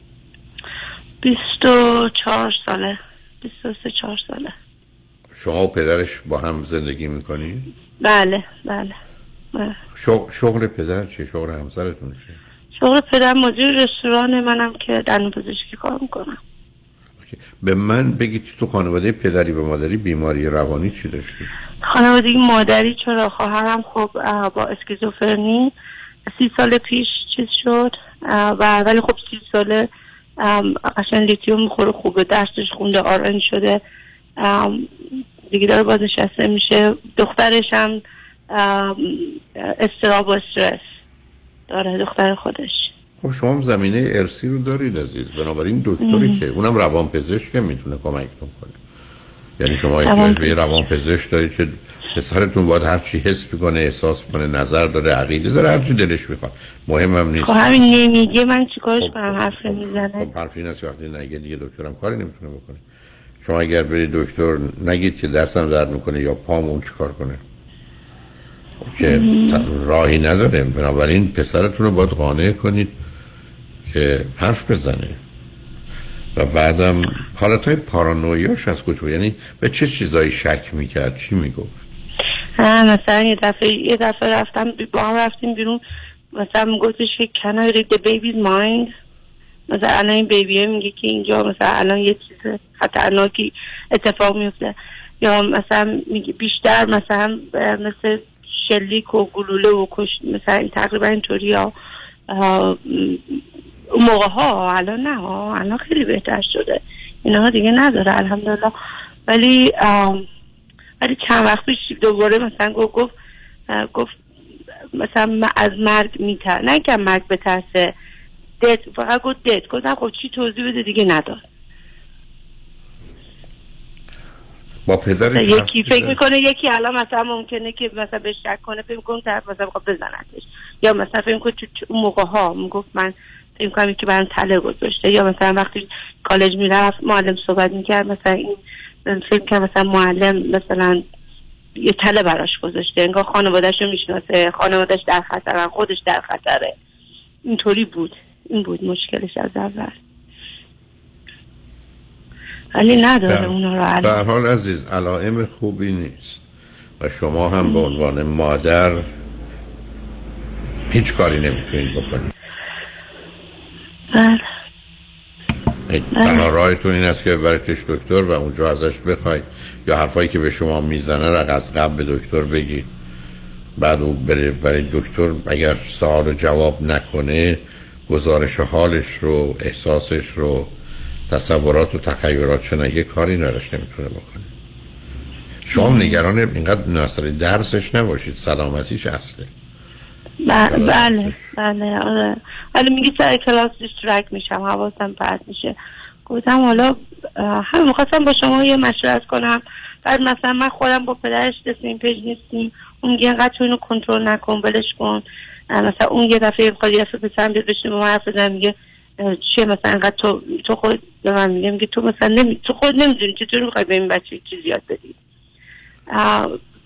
بیست و چهار ساله. بیست و سه چهار ساله. شما و پدرش با هم زندگی می‌کنید بله بله. بله. شغل, پدر چیه؟ شغل همسرتون چیه؟ شغل پدر مدیر رستوران منم که دندون پزشکی کار می‌کنم. به من بگید تو خانواده پدری و مادری بیماری روانی چی داشتی؟ خانوادگی مادری چرا؟ خواهرم خب با اسکیزوفرنی. سی سال پیش چیز شد. و ولی خب سی ساله ام، قشنگ لیتیوم می‌خوره خوبه. درسش خونده آرن شده. دیگه داره بازنشسته میشه. دخترش هم استراب و استرس داره دختر خودش. خب شما هم زمینه ارسی رو دارید عزیز. بنابراین دکتری ام. که اونم روان پزشک می‌تونه کمکتون کنه. یعنی شما به روان پزشک دارید که پسرتون باید هر چی حس می‌کنه احساس کنه نظر داره عقیده داره هر چی دلش می‌خواد. مهمم نیست. خب همین نمیگه من چیکارش کنم؟ حرف نمی‌زنه. خب حرفی نیست. وقتی نگه دیگه دکترم کاری نمی‌تونه بکنه. شما اگر برید دکتر نگید که دستم درد می‌کنه یا پام اون چیکار کنه. که راهی نداره بنابراین پسرتون رو باید قانع کنید. که حرف بزنه. و بعدم حالت های پارانویاش از کجا؟ یعنی به چه چیزایی شک می‌کرد؟ چی می‌گفت؟ مثلا یه دفعه یه دفعه رفتم با هم رفتیم بیرون. مثلا میگفتش که can I read the baby's mind? مثلا الان این بیبیه میگه که اینجا مثلا الان یه چیز خطرناکی اتفاق میفته یا مثلا میگه بیشتر مثلا مثل شلیک و گلوله و کش مثلا تقریبا اینطوری اون موقع ها الان نه ها الان خیلی بهتر شده. اینا دیگه نداره الحمدلله. ولی ولی چند وقت پیش دوباره مثلا گفت گفت گفت مثلا از مرگ میتر نه که مرگ بترسه دت فقط گفت دت گفتم خب چی توضیح بده دیگه نداد. با پدرش یکی فکر می‌کنه یکی الان مثلا ممکنه که مثلا به شک کنه فکر می‌کنه طرف مثلا بخواد بزنتش. یا مثلا فکر می‌کنه اون موقع ها می‌گفت من فکر می‌کنم که برام تله گذاشته. یا مثلا وقتی کالج می‌رفت معلم صحبت می‌کرد مثلا این فکر که مثلا معلم مثلا یه تله براش گذاشته. انگار خانوادهش رو می‌شناسه خانوادهش در خطرن خودش در خطره. اینطوری بود. این بود مشکلش از اول. ولی نداره اونا رو به حال عزیز علائم خوبی نیست. و شما هم به عنوان مادر هیچ کاری نمی‌تونید بکنید. بله. تنها راهتون این است که ببریدش دکتر و اونجا ازش بخواید یا حرفایی که به شما می‌زنه را از قبل به دکتر بگید. بعد او بره برای دکتر اگر سوال و جواب نکنه گزارش حالش رو احساسش رو تصورات و تخیلات نگه کاری نرش نمی‌تونه بکنه. شما نگران اینقدر نصر درسش نباشید سلامتیش اصله. بله بله بله آره. ولی میگی سر کلاس distract میشم حواسم پرت میشه. گفتم حالا هم می‌خواستم با شما یه مشورت کنم. بعد مثلا من خودم با پدرش این page نیستیم. اون میگه اینقدر تو اینو کنترل نکن ولش کن. مثلا اون یه دفعه می‌خواد یه دفعه پسرم بیاد بشین با من حرف بزنم میگه چیه مثلا اینقدر تو تو خود به من میگه؟ میگه تو مثلا نمی... تو خود نمی‌دونی چطور می‌خوای به این بچه چیزی یاد بدی.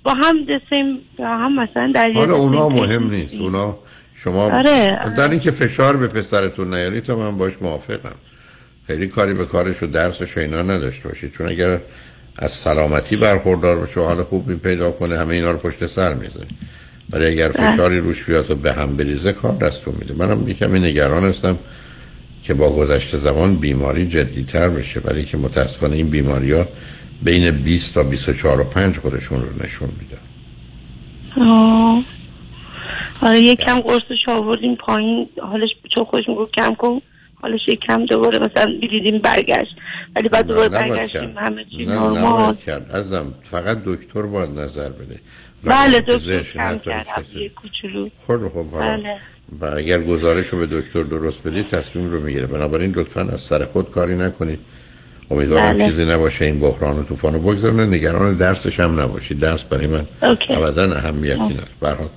با هم دسیم با هم مثلا در حالا اونا مهم نیست اونا شما آره. در اینکه فشار به پسرتون نیاری تا من باش موافقم. خیلی کاری به کارش و درسش و اینا نداشته باشید. چون اگر از سلامتی برخوردار بشه و حال خوبی پیدا کنه همه اینا رو پشت سر می‌ذاری ولی اگر فشاری روش بیاد و به هم بریزه کار دستون میده. منم یکمی نگران هستم که با گذشته زمان بیماری جدیتر بشه. ولی که متاسفانه این بیماری ها بین 20 تا 24 و 5 خودشون رو نشون میده آره یک کم قرصش آوردیم پایین حالش چون خوش میگو کم کن حالش یک کم دوباره مثلا بیدیدیم برگشت. ولی بعد دوباره برگشتیم همه چی نرمال. کرد. ازم فقط دکتر باید نظر بده. بله دکتر کم کرد یه کوچولو. خب خب بله. و اگر گزارش رو به دکتر درست بدید تصمیم رو می‌گیره. بنابراین لطفا از سر خود کاری نکنید. امیدوارم بله. چیزی نباشه این بحران و طوفان رو بگذارن. نگران درسش هم نباشید. درس برای من ابدا اهمیتی نداره.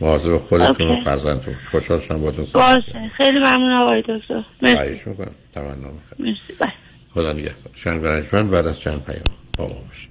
مواظب خودتون و فرزندتون خوشحال شدم باهاتون باشه. خیلی ممنون آقای دکتر. مرسی. می‌کنم. تمنا مرسی. بای خدا نگهدار. شنگ بعد از چند پیام با ما باشید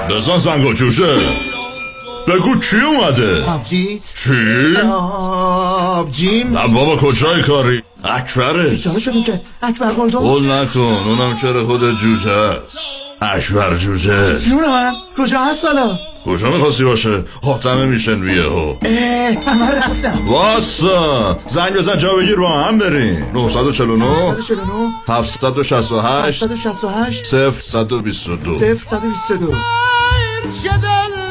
بزن زنگا جوشه بگو کی اومده آبجیت چی؟ آبجیم نه بابا کجای کاری اکبره بیچاره شدیم که اکبر گلدون قول نکن اونم چرا خود جوجه است اکبر جوجه جون من کجا هست حالا کجا می‌خواستی باشه حاتمه میشن ویه ها همه رفتم واسا زنگ بزن جا بگیر با هم بریم 949 949 768 768 0 122 0 122 noche del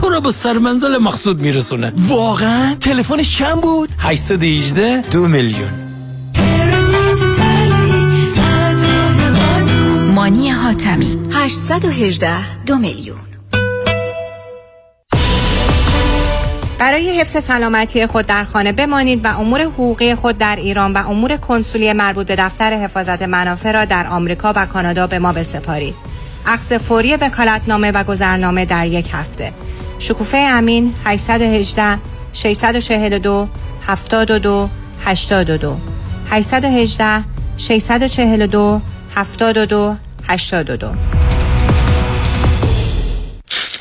تو رو به سرمنزل مقصود میرسونه؟ واقعا؟ تلفنش چند بود؟ 818 دو میلیون. مانی حاتمی. 818 دو میلیون. برای حفظ سلامتی خود در خانه بمانید و امور حقوقی خود در ایران و امور کنسولی مربوط به دفتر حفاظت منافع را در آمریکا و کانادا به ما بسپارید. عکس فوری وکالتنامه و گذرنامه در یک هفته. شکوفه امین 818 642 72 82 818 642 72 82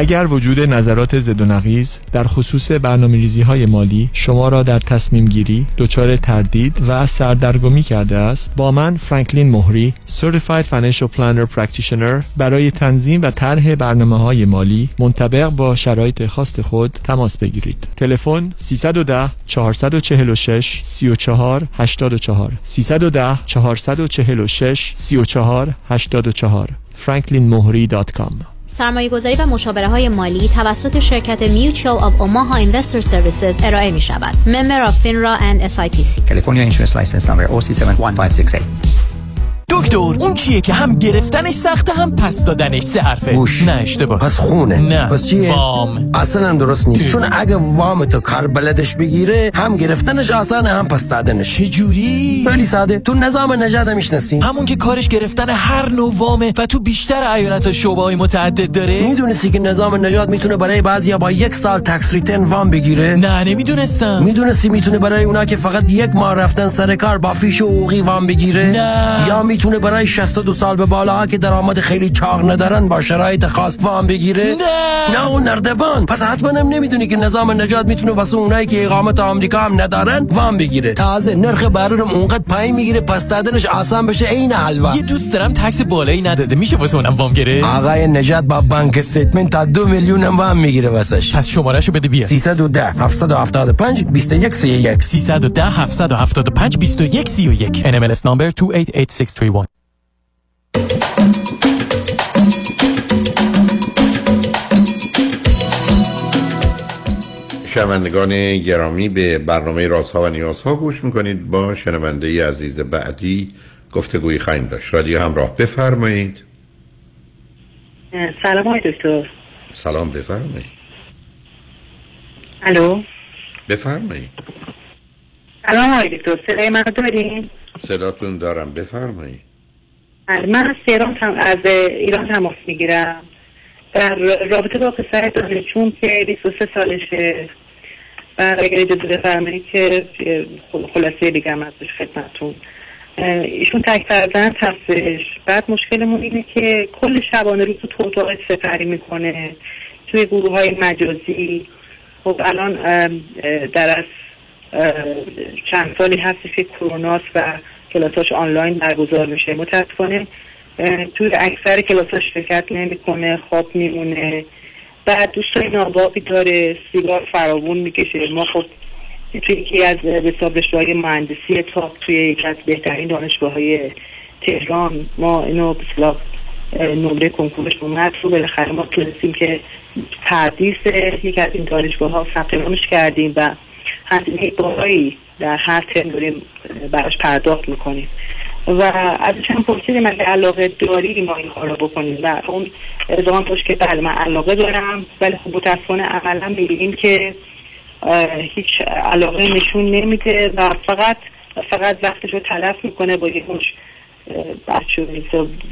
اگر وجود نظرات زد و نقیز در خصوص برنامه ریزی های مالی شما را در تصمیم گیری دچار تردید و سردرگمی کرده است. با من فرانکلین مهری Certified Financial Planner Practitioner برای تنظیم و طرح برنامه های مالی منطبق با شرایط خاص خود تماس بگیرید. تلفن 310 446 34 84 310 446 34 84 franklinmohri.com سرمایه گذاری و مشاوره های مالی توسط شرکت Mutual of Omaha Investor Services ارائه می شود. Member of FINRA and SIPC. California Insurance License Number OC71568. دکتر اون چیه که هم گرفتنش سخته هم پس دادنش سه حرفه. گوش. نه اشتباه. پس خونه. نه. پس چیه؟ وام. اصلا هم درست نیست. چون اگه وام تو کار بلدش بگیره هم گرفتنش آسانه هم پس دادنش. چه جوری خیلی ساده. تو نظام نجات می‌شناسی. همون که کارش گرفتن هر نوع وامه و تو بیشتر ایالت و شعبه های متعدد داره؟ می‌دونستی که نظام نجات می‌تونه برای بعضیا با یک سال تکس ریتن وام بگیره؟ نه نمی‌دونستم. می‌دونستی می‌تونه برای اونا که فقط یک ماه رفتن سر کار با فیش حقوقی وام بگیره؟ نه. یا می‌تونه برای 62 سال به بالا که درآمد خیلی چاق ندارن با شرایط خاص وام بگیره؟ نه. نه اون نردبان. پس حتما هم نمی‌دونی که نظام نجات می‌تونه واسه اونایی که اقامت آمریکا هم ندارن وام بگیره. تازه نرخ بهره رو اونقدر پایین می‌گیره پس دادنش آسان بشه عین حلوا. یه دوست دارم tax بالایی نداده. میشه واسه اونم وام گیره آقای نجات با bank statement تا دو میلیون هم وام می‌گیره واسش. پس شمارهشو بده بیا 310 775 21 31 310 775 21 31 NMLS number 288631 شنوندگان گرامی به برنامه رازها و نیازها گوش می‌کنید. با شنونده عزیز بعدی گفتگوی خواهیم داشت. رادیو همراه بفرمایید. سلام های دکتر. سلام بفرمایید. الو؟ بفرمایید. سلام های دکتر صدای من دارین؟ صداتون دارم. بفرمایید. من از ایران تم... از ایران تماس می‌گیرم. در رابطه با پسر دانشجوم که 23 سالشه. و اگر اجازه بفرمایید که خلاصه بگم ازش خدمتتون. ایشون تک فرزند هستش. بعد مشکلمون اینه که کل شبانه روز تو اتاق سفری می‌کنه. توی گروه های مجازی. خب الان در از چند سالی هستش که کروناست و کلاساش آنلاین برگزار میشه. متاسفانه توی اکثر کلاساش شرکت نمی‌کنه خواب میمونه. بعد دوستای نابابی داره سیگار فراوون می‌کشه. ما خب توی یکی از حساب رشته‌های مهندسی تاپ توی یکی از بهترین دانشگاه های تهران ما اینو اه، نمره کنکورش اومد. رو بالاخره ما تونستیم که تدریس یکی از این دانشگاه ها کردیم و هزینه بالایی در هر ترم داریم براش پرداخت می‌کنیم. و ازش هم پرسیدیم اگه علاقه داری ما این کار رو بکنیم. و اون ادامه داشت که بله من علاقه دارم ولی خب متاسفانه عملا می‌بینیم که هیچ علاقه نشون نمیده و فقط فقط وقتش رو تلف می‌کنه با یه مش بچه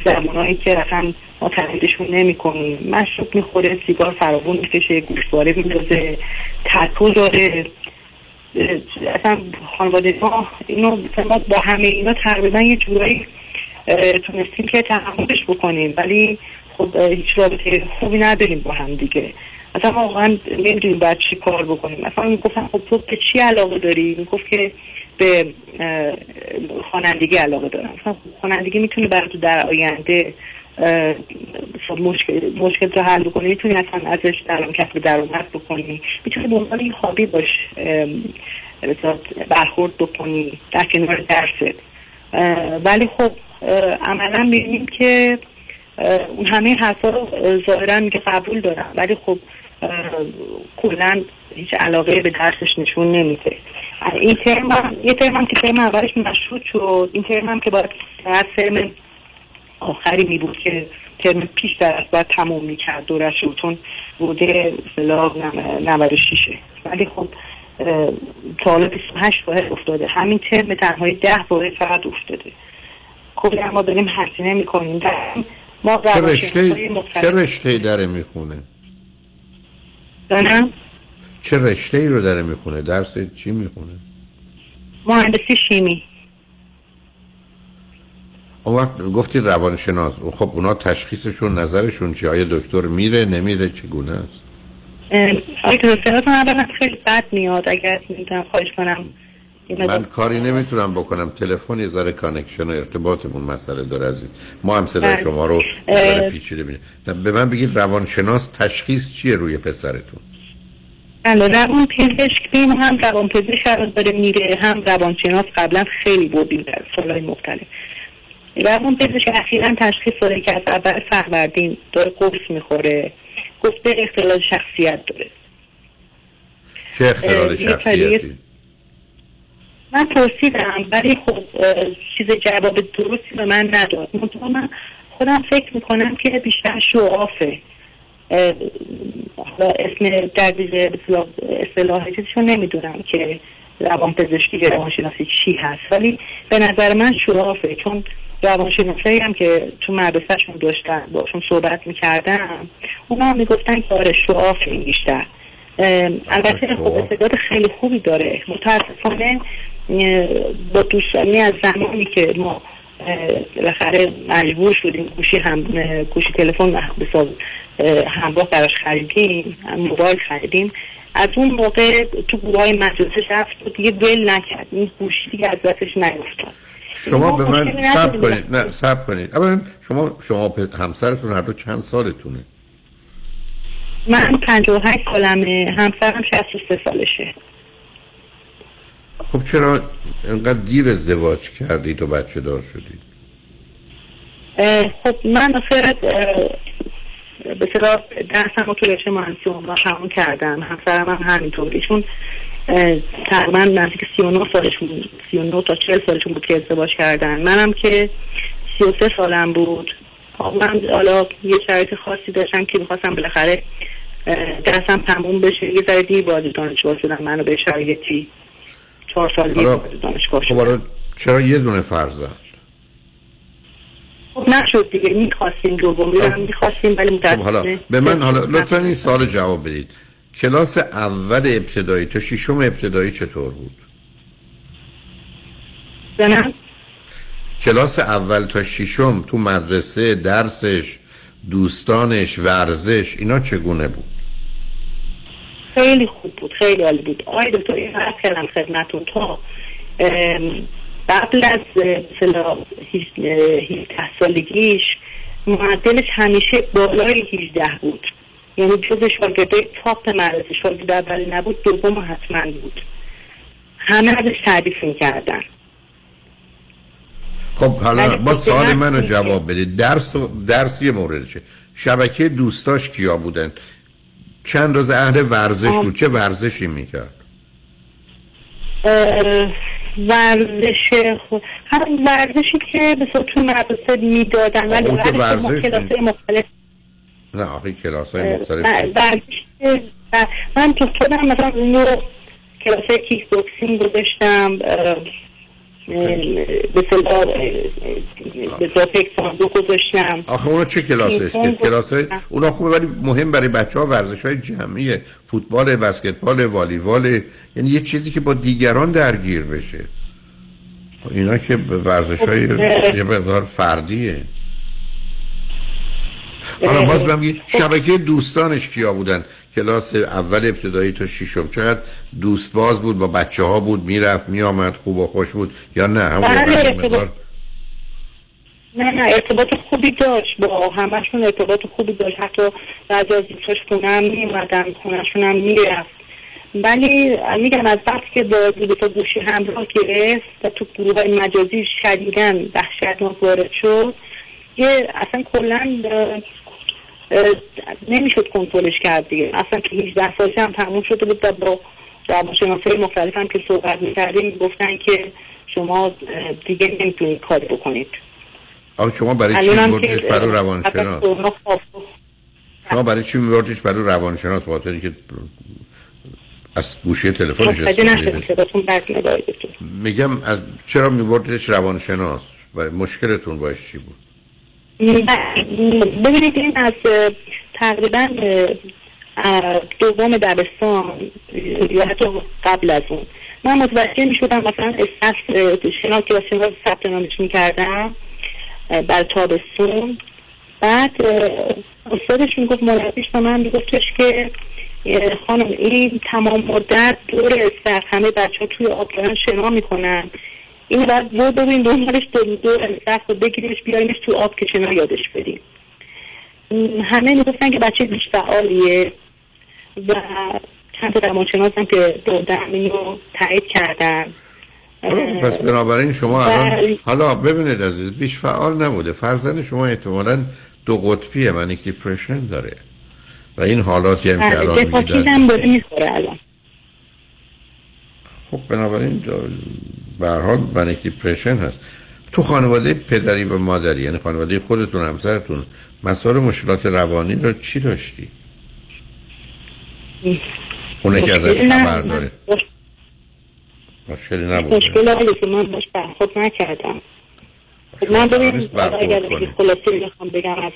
زمانهایی که اصلا ما تقلیدشون نمی کنیم مشروب می‌خوره سیگار فراوون می‌کشه گوشواره میدازه تتو داره. اصلا خانواده ما اینو با همه اینا تقریبا یه جورایی تونستیم که تحملش بکنیم. ولی خب هیچ رابطه خوبی نداریم با هم دیگه. ما واقعا نمی‌دونیم باید چی کار بکنیم. مثلا می‌گفتم خب تو به چی علاقه داری؟ می‌گفت که به خوانندگی علاقه دارم. مثلا خوانندگی می‌تونه برای تو در آینده خب مشکل مشکل تو حل بکنی می‌تونی اصلا ازش درام کسب درآمد بکنی. می‌تونی عنوان یه هابی باش برخورد بکنی در کنار درست. ولی خب عملا می‌بینیم که اون همه حرفا رو اه، ظاهرا میگه قبول دارم ولی خب کلا هیچ علاقه به درسش نشون نمیده. این ترم هم یه ترم هم که ترم اولش مشروط شد این ترم هم که باید هر آخری می بود که ترم پیش در از باید تموم می کرد. دورش رو چون بوده اصطلاح 96 ولی خب تا حالا 28 واحد افتاده. همین ترم تنهایی 10 واحد فقط افتاده. کلی ما داریم هزینه می‌کنیم ما چه رشته چه رشته داره می‌خونه؟ دارم چه رشته ای رو داره می‌خونه؟ درس چی می‌خونه؟ مهندسی شیمی. اون وقت گفتید روانشناس. خب اونا تشخیصشون نظرشون چیه؟ آیا دکتر میره نمیره؟ چگونه است؟ اه، آقای دکتر صداتون اولا خیلی بد میاد. اگر می‌تونم خواهش کنم. من کاری نمی‌تونم بکنم. تلفن یه ذره connection و ارتباطمون مسئله داره عزیز. ما هم صدای بله. شما رو. پیچیده میده به من بگید روانشناس تشخیص چیه روی پسرتون؟ بله روان پزشک بیم هم روان پزشک الان داره میره هم روانشناس قبلا خیلی بودیم در سالهای مختلف. روان پزشک اخیرا تشخیص داده که از اول فروردین داره قرص می‌خوره. گفته اختلال شخصیت داره. چه اختلال شخصیتی؟ من پرسیدم ولی خب چیز جواب درستی به من نداد. من خودم فکر می‌کنم که بیشتر شعافه. حالا اسم دقیق اصطلاح چیزشو نمی‌دونم که روان پزشکی روانشناسی چی هست. ولی به نظر من شعافه چون روانشناسایی هم که تو مدرسهشون داشتن باشون صحبت می‌کردم اونا هم می‌گفتن که آره شعافه این بیشتر. البته خب استعداد خیلی خوبی داره. متاسفانه با دوستانی از زمانی که ما بالاخره مجبور شدیم گوشی هم گوشی تلفن بساز همراه براش خریدیم هم موبایل خریدیم از اون موقع تو گروه های مدرسه رفت و دیگه ول نکرد. این گوشی دیگه از دستش نیفتاد شما به من سب. کنید. نه سب کنید. اولا شما شما همسرتون هر دو چند سالتونه؟ من 58 سالمه. همسرم 63 سالشه. خب چرا اینقدر دیر ازدواج کردید و بچه دار شدید؟ خب من آخر به صلاح درسم رو تو رشته مهندسی عمران تموم کردم. همسرم هم همینطور ایشون تقریبا نزدیک 39 سالشون 39 تا 40 سالشون بود که ازدواج کردن. منم که 33 سالم بود. خب من حالا یه شرایط خاصی داشتم که می‌خواستم بالاخره درسم تموم بشه. یه ذره دیر وارد دانشگاه شدم منو به شرایطی. چهار سال دیر وارد دانشگاه خب شدم. چرا یه دونه فرزند؟ خب نشد دیگه. می‌خواستیم رو هم می‌خواستیم ولی خب حالا متاسفانه به من حالا لطفا این سال جواب بدید. کلاس اول ابتدایی تا ششم ابتدایی چطور بود؟ زنم کلاس اول تا ششم تو مدرسه درسش دوستانش ورزش اینا چگونه بود؟ خیلی خوب بود خیلی عالی بود. آقای دکتر این عرض کردم خدمتون تا قبل از مثلا 17 سالگیش معدلش همیشه بالای 18 بود. یعنی جز شاگردای تاپ مدرسه شاگرد اولی نبود دوم حتما بود. همه ازش تعریف می‌کردن. خب حالا با خب سوال. منو جواب بدید. درس درس یه موردشه. شبکه دوستاش کیا بودن؟ چند روز اهل ورزش. بود؟ چه ورزشی می‌کرد؟ ورزش خب همون ورزشی که به صورت تو مدرسه می‌دادن ولی ورزش کلاسای مختلف نه آخه کلاس های مختلف اه، من تو خودم مثلا نو کلاس کیک بوکسینگ گذاشتم به صلاح به صلاح گذاشتم. آخه اونا چه کلاس است کلاس های اونا خوبه ولی مهم برای بچه ها ورزش های جمعیه فوتبال بسکتبال والیبال یعنی یه چیزی که با دیگران درگیر بشه. خب اینا که ورزش های یه مقدار فردیه. حالا باز بهم بگید شبکه دوستانش کیا بودن؟ کلاس اول ابتدایی تا ششم. چقدر دوست باز بود با بچه ها بود می‌رفت میآمد خوب و خوش بود یا نه؟ همون مقدار؟ نه نه ارتباط خوبی داشت. با همشون ارتباط خوبی داشت. حتی بعضی از دوستاش خونه هم میومدن خونهشون هم می‌رفت. ولی میگم از وقتی که با تا گوشی همراه گرفت و تو گروه های مجازی شدیدن وحشتناک وارد شد یه اصلا کلا نمی‌شد کنترلش کرد دیگه. اصلا که 18 سالش هم تموم شده بود. و با روانشناسای مختلف هم که صحبت می‌کردیم گفتن که شما دیگه نمی‌تونید کاری بکنید. آخه شما برای چی که- برای روانشناس؟ شما برای چی میبردیش برای روانشناس؟ خاطر که از گوشه تلفنش دکتر. میگم از چرا میبردیش روانشناس؟ و مشکلتون باش چی بود؟ ببینید این از تقریبا دوم دبستان یا حتی قبل از اون. من متوجه می شدم مثلا استاف شنا کلاس شنا ثبت نامش می کردم بر تابستون. بعد استادش می‌گفت مربیش به من میگفتش که اه، خانم این تمام مدت دور استخ همه بچه ها توی آب شنا می‌کنن. این بعد رو ببین دنبالش استخ رو بگیریمش بیاریمش تو آب که شنا یادش بدیم. همه می‌گفتن که بچه بیش فعالیه و چند تا روانشناس هم که دادن اینو تایید کردن. اه، پس بنابراین شما الان. حالا ببینید عزیز بیش فعال نبوده. فرزند شما احتمالا دو قطبیه manic depression داره. و این حالاتی هم که بله، الان الان. خب بنابراین به هر حال manic depression هست. تو خانواده پدری و مادری یعنی خانواده خودتون همسرتون مسائل مشکلات روانی رو چی داشتی؟ اونه که ازش. خبر داره مشکلی نبود. مشکل آقای که من باش برخورد نکردم. من ببین نیست برخورد اگر خلاصه بخوام بگم از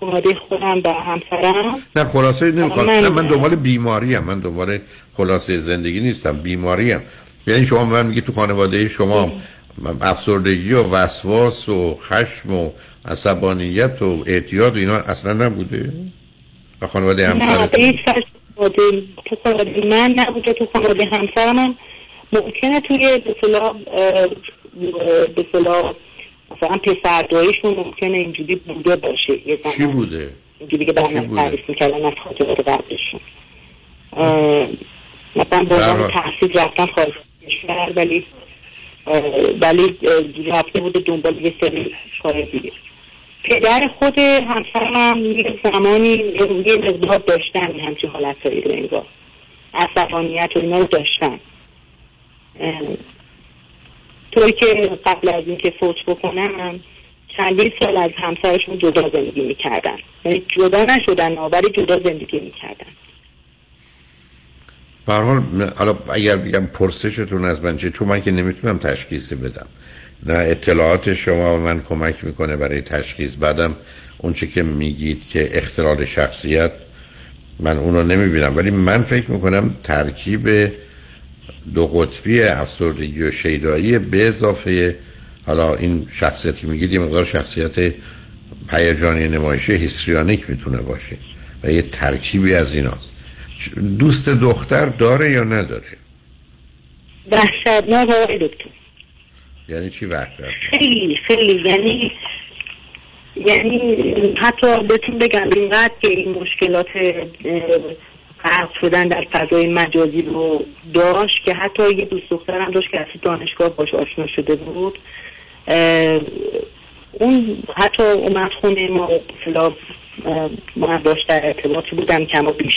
خانواده خودم و همسرم. نه خلاصه نمی‌خوام. من- من دنبال بیماری هم من دنبال خلاصه زندگی نیستم بیماری هم یعنی شما من میگی تو خانواده شما افسردگی و وسواس و خشم و عصبانیت و اعتیاد و اینا اصلا نبوده؟ و خانواده همسر تو؟ خانواده من نبوده تو خانواده همسرم هم ممکنه توی به صلاح اه، به صلاح مثلا پسرداییشون ممکنه اینجوری بوده باشه. یه چی بوده؟ اینجوری که برنامه؟ تعریف می‌کردن از خاطرات قبلشون. مثلا برحال. تحصیل رفتن از کشور ولی ولی رفته بوده دنبال یه سری کار دیگه. پدر خود همسرم هم یه زمانی یه مقدار داشتن همچین حالتهایی رو انگار. عصبانیت و اینا رو داشتن. طوری که قبل از اینکه فوت بکنم چندین سال از همسرشون جدا زندگی می‌کردن. یعنی جدا نشدن ولی جدا زندگی می‌کردن. به حال حالا اگر بگم پرسشتون از من چه چون من که نمی‌تونم تشخیصی بدم. نه اطلاعات شما من کمک می‌کنه برای تشخیص. بعدم اون چه که میگید که اختلال شخصیت من اونو نمی‌بینم. ولی من فکر می‌کنم ترکیب دو قطبی افسردگی و شیدایی به اضافه حالا این شخصیتی میگید یه مقدار شخصیت هیجانی نمایشی هیستریانیک می‌تونه باشه و یه ترکیبی از ایناست. دوست دختر داره یا نداره؟ وحشتناک آقای دکتر. یعنی چی وحشت خیلی خیلی. یعنی یعنی حتی بهتون بگم اینقدر که این مشکلات غرق شدن در فضای مجازی رو داشت که حتی یه دوست دخترم داشت که از دانشگاه باش آشنا شده بود. اون حتی اومد خونه ما مثلا من باش در ارتباطی بودم کم و بیش.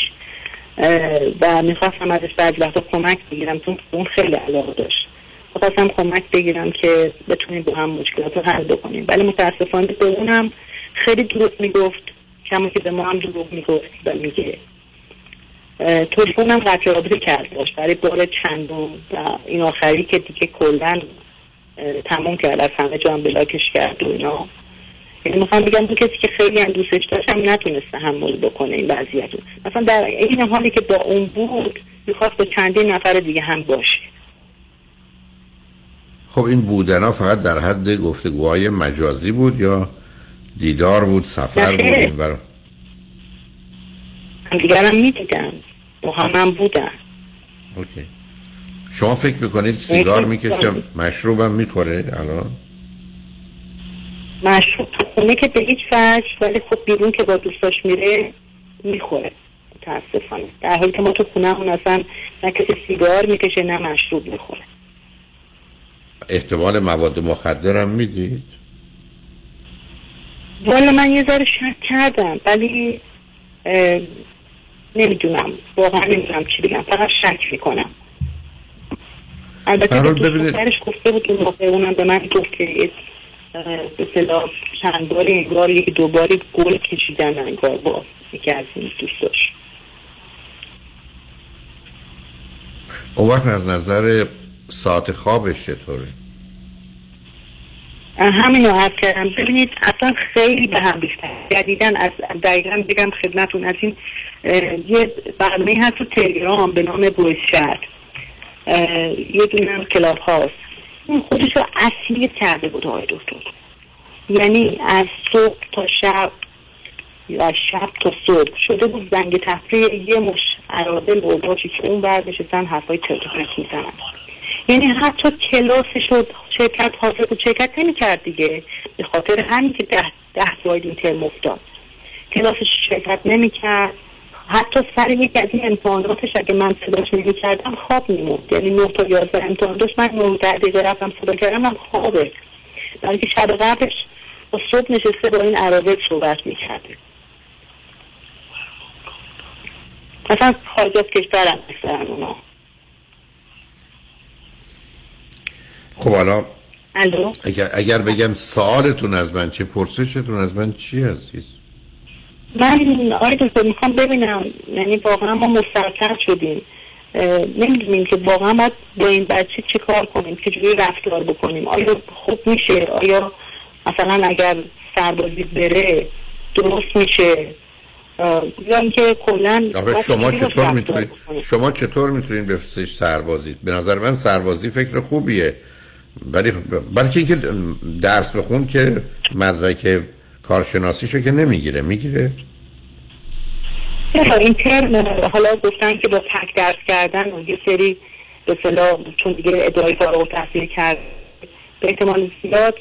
و می‌خواستم ازش بعض وقتا کمک بگیرم چون اون خیلی علاقه داشت. خواستم کمک بگیرم که بتونیم با هم مشکلات رو حل بکنیم. ولی متاسفانه به اونم خیلی دروغ می‌گفت. کما که به ما هم دروغ می‌گفت و میگه. تلفنم قطع رابطه کرد باش. برای بار چندم و این آخری که دیگه کلا اه، تموم کرد. از همه جا هم بلاکش کرد و اینا. یعنی می‌خوام بگم اون کسی که خیلی هم دوستش داشت هم نتونست تحمل بکنه این وضعیت رو. مثلا در این حالی که با اون بود می‌خواست با چندین نفر دیگه هم باشه. خب این بودن ها فقط در حد گفتگوهای مجازی بود یا دیدار بود سفر بود. این برا هم دیگر هم می‌دیدم. با هم هم بودن اوکی. شما فکر می‌کنید سیگار نه. مشروبم می‌خوره الان؟ مشروب تو خونه که به هیچ وجه ولی خب بیرون که با دوستاش میره می‌خوره. متاسفانه. در حالی که ما تو خونه همون اصلا نه کسی سیگار می‌کشه نه مشروب می‌خوره. احتمال مواد مخدرم می‌دید؟ والا من یه ذره شک کردم ولی نمی‌دونم. واقعا نمی‌دونم چی بگم. فقط شک می‌کنم. البته دوست ببینید- گفته بود اون موقع اونم به من گفت که صلاح چند باری انگار یکی دو باری گل کشیدن انگار با یکی از این دوستاش اون وقت از نظر ساعت خوابش چطوره؟ همین رو عرض کردم. ببینید اصلا خیلی به هم ریختن جدیدن از دقیقا بگم خدمتون از این یه برنامه هست تو تلگرام به نام بویس اه، یه دونه هم کلاب هاست. خودش رو اصلی کرده بود آقای دکتر. یعنی از صبح تا شب یا شب تا صبح شده بود زنگ تفریح یه مش ارادل و که اون بر نشستن حرفای پرت می‌زنن. یعنی حتی کلاسش رو شرکت حاضر بود. شرکت نمی کرد دیگه. به خاطر همین که ده, ده جاید این ترم افتاد. کلاسش شرکت نمی کرد حتی سر یک از این امتحاناتش اگه من صداش نمی کردم خواب میموند یعنی نه تا یازده امتحان داشت. من نه دقیقه رفتم صدا کردم هم خوابه. برای که شب قبلش با صبح نشسته با این عراقب صحبت می‌کرده مثلا خارج از کشورم اکثرا اونا. خب حالا اگر, اگر بگم سوالتون از من چه پرسشتون از من چی عزیز من آقای دکتر می‌خوام ببینم یعنی واقعا ما مسترکر شدیم. نمی‌دونیم که واقعا باید با این بچه چه کار کنیم چجوری رفتار بکنیم. آیا خوب میشه؟ آیا مثلا اگر سربازی بره درست میشه؟ یا اینکه کلا شما چطور می‌تونید؟ شما چطور می‌تونید بفرستش سربازی به نظر من سربازی فکر خوبیه. ولی بلکه اینکه درس بخون که مدرک کارشناسیشو که نمی‌گیره می‌گیره. چرا این ترم حالا گفتن که با تک درس کردن و یه سری به صلاح چون دیگه ادعای فارغ التحصیل کرد. به احتمال زیاد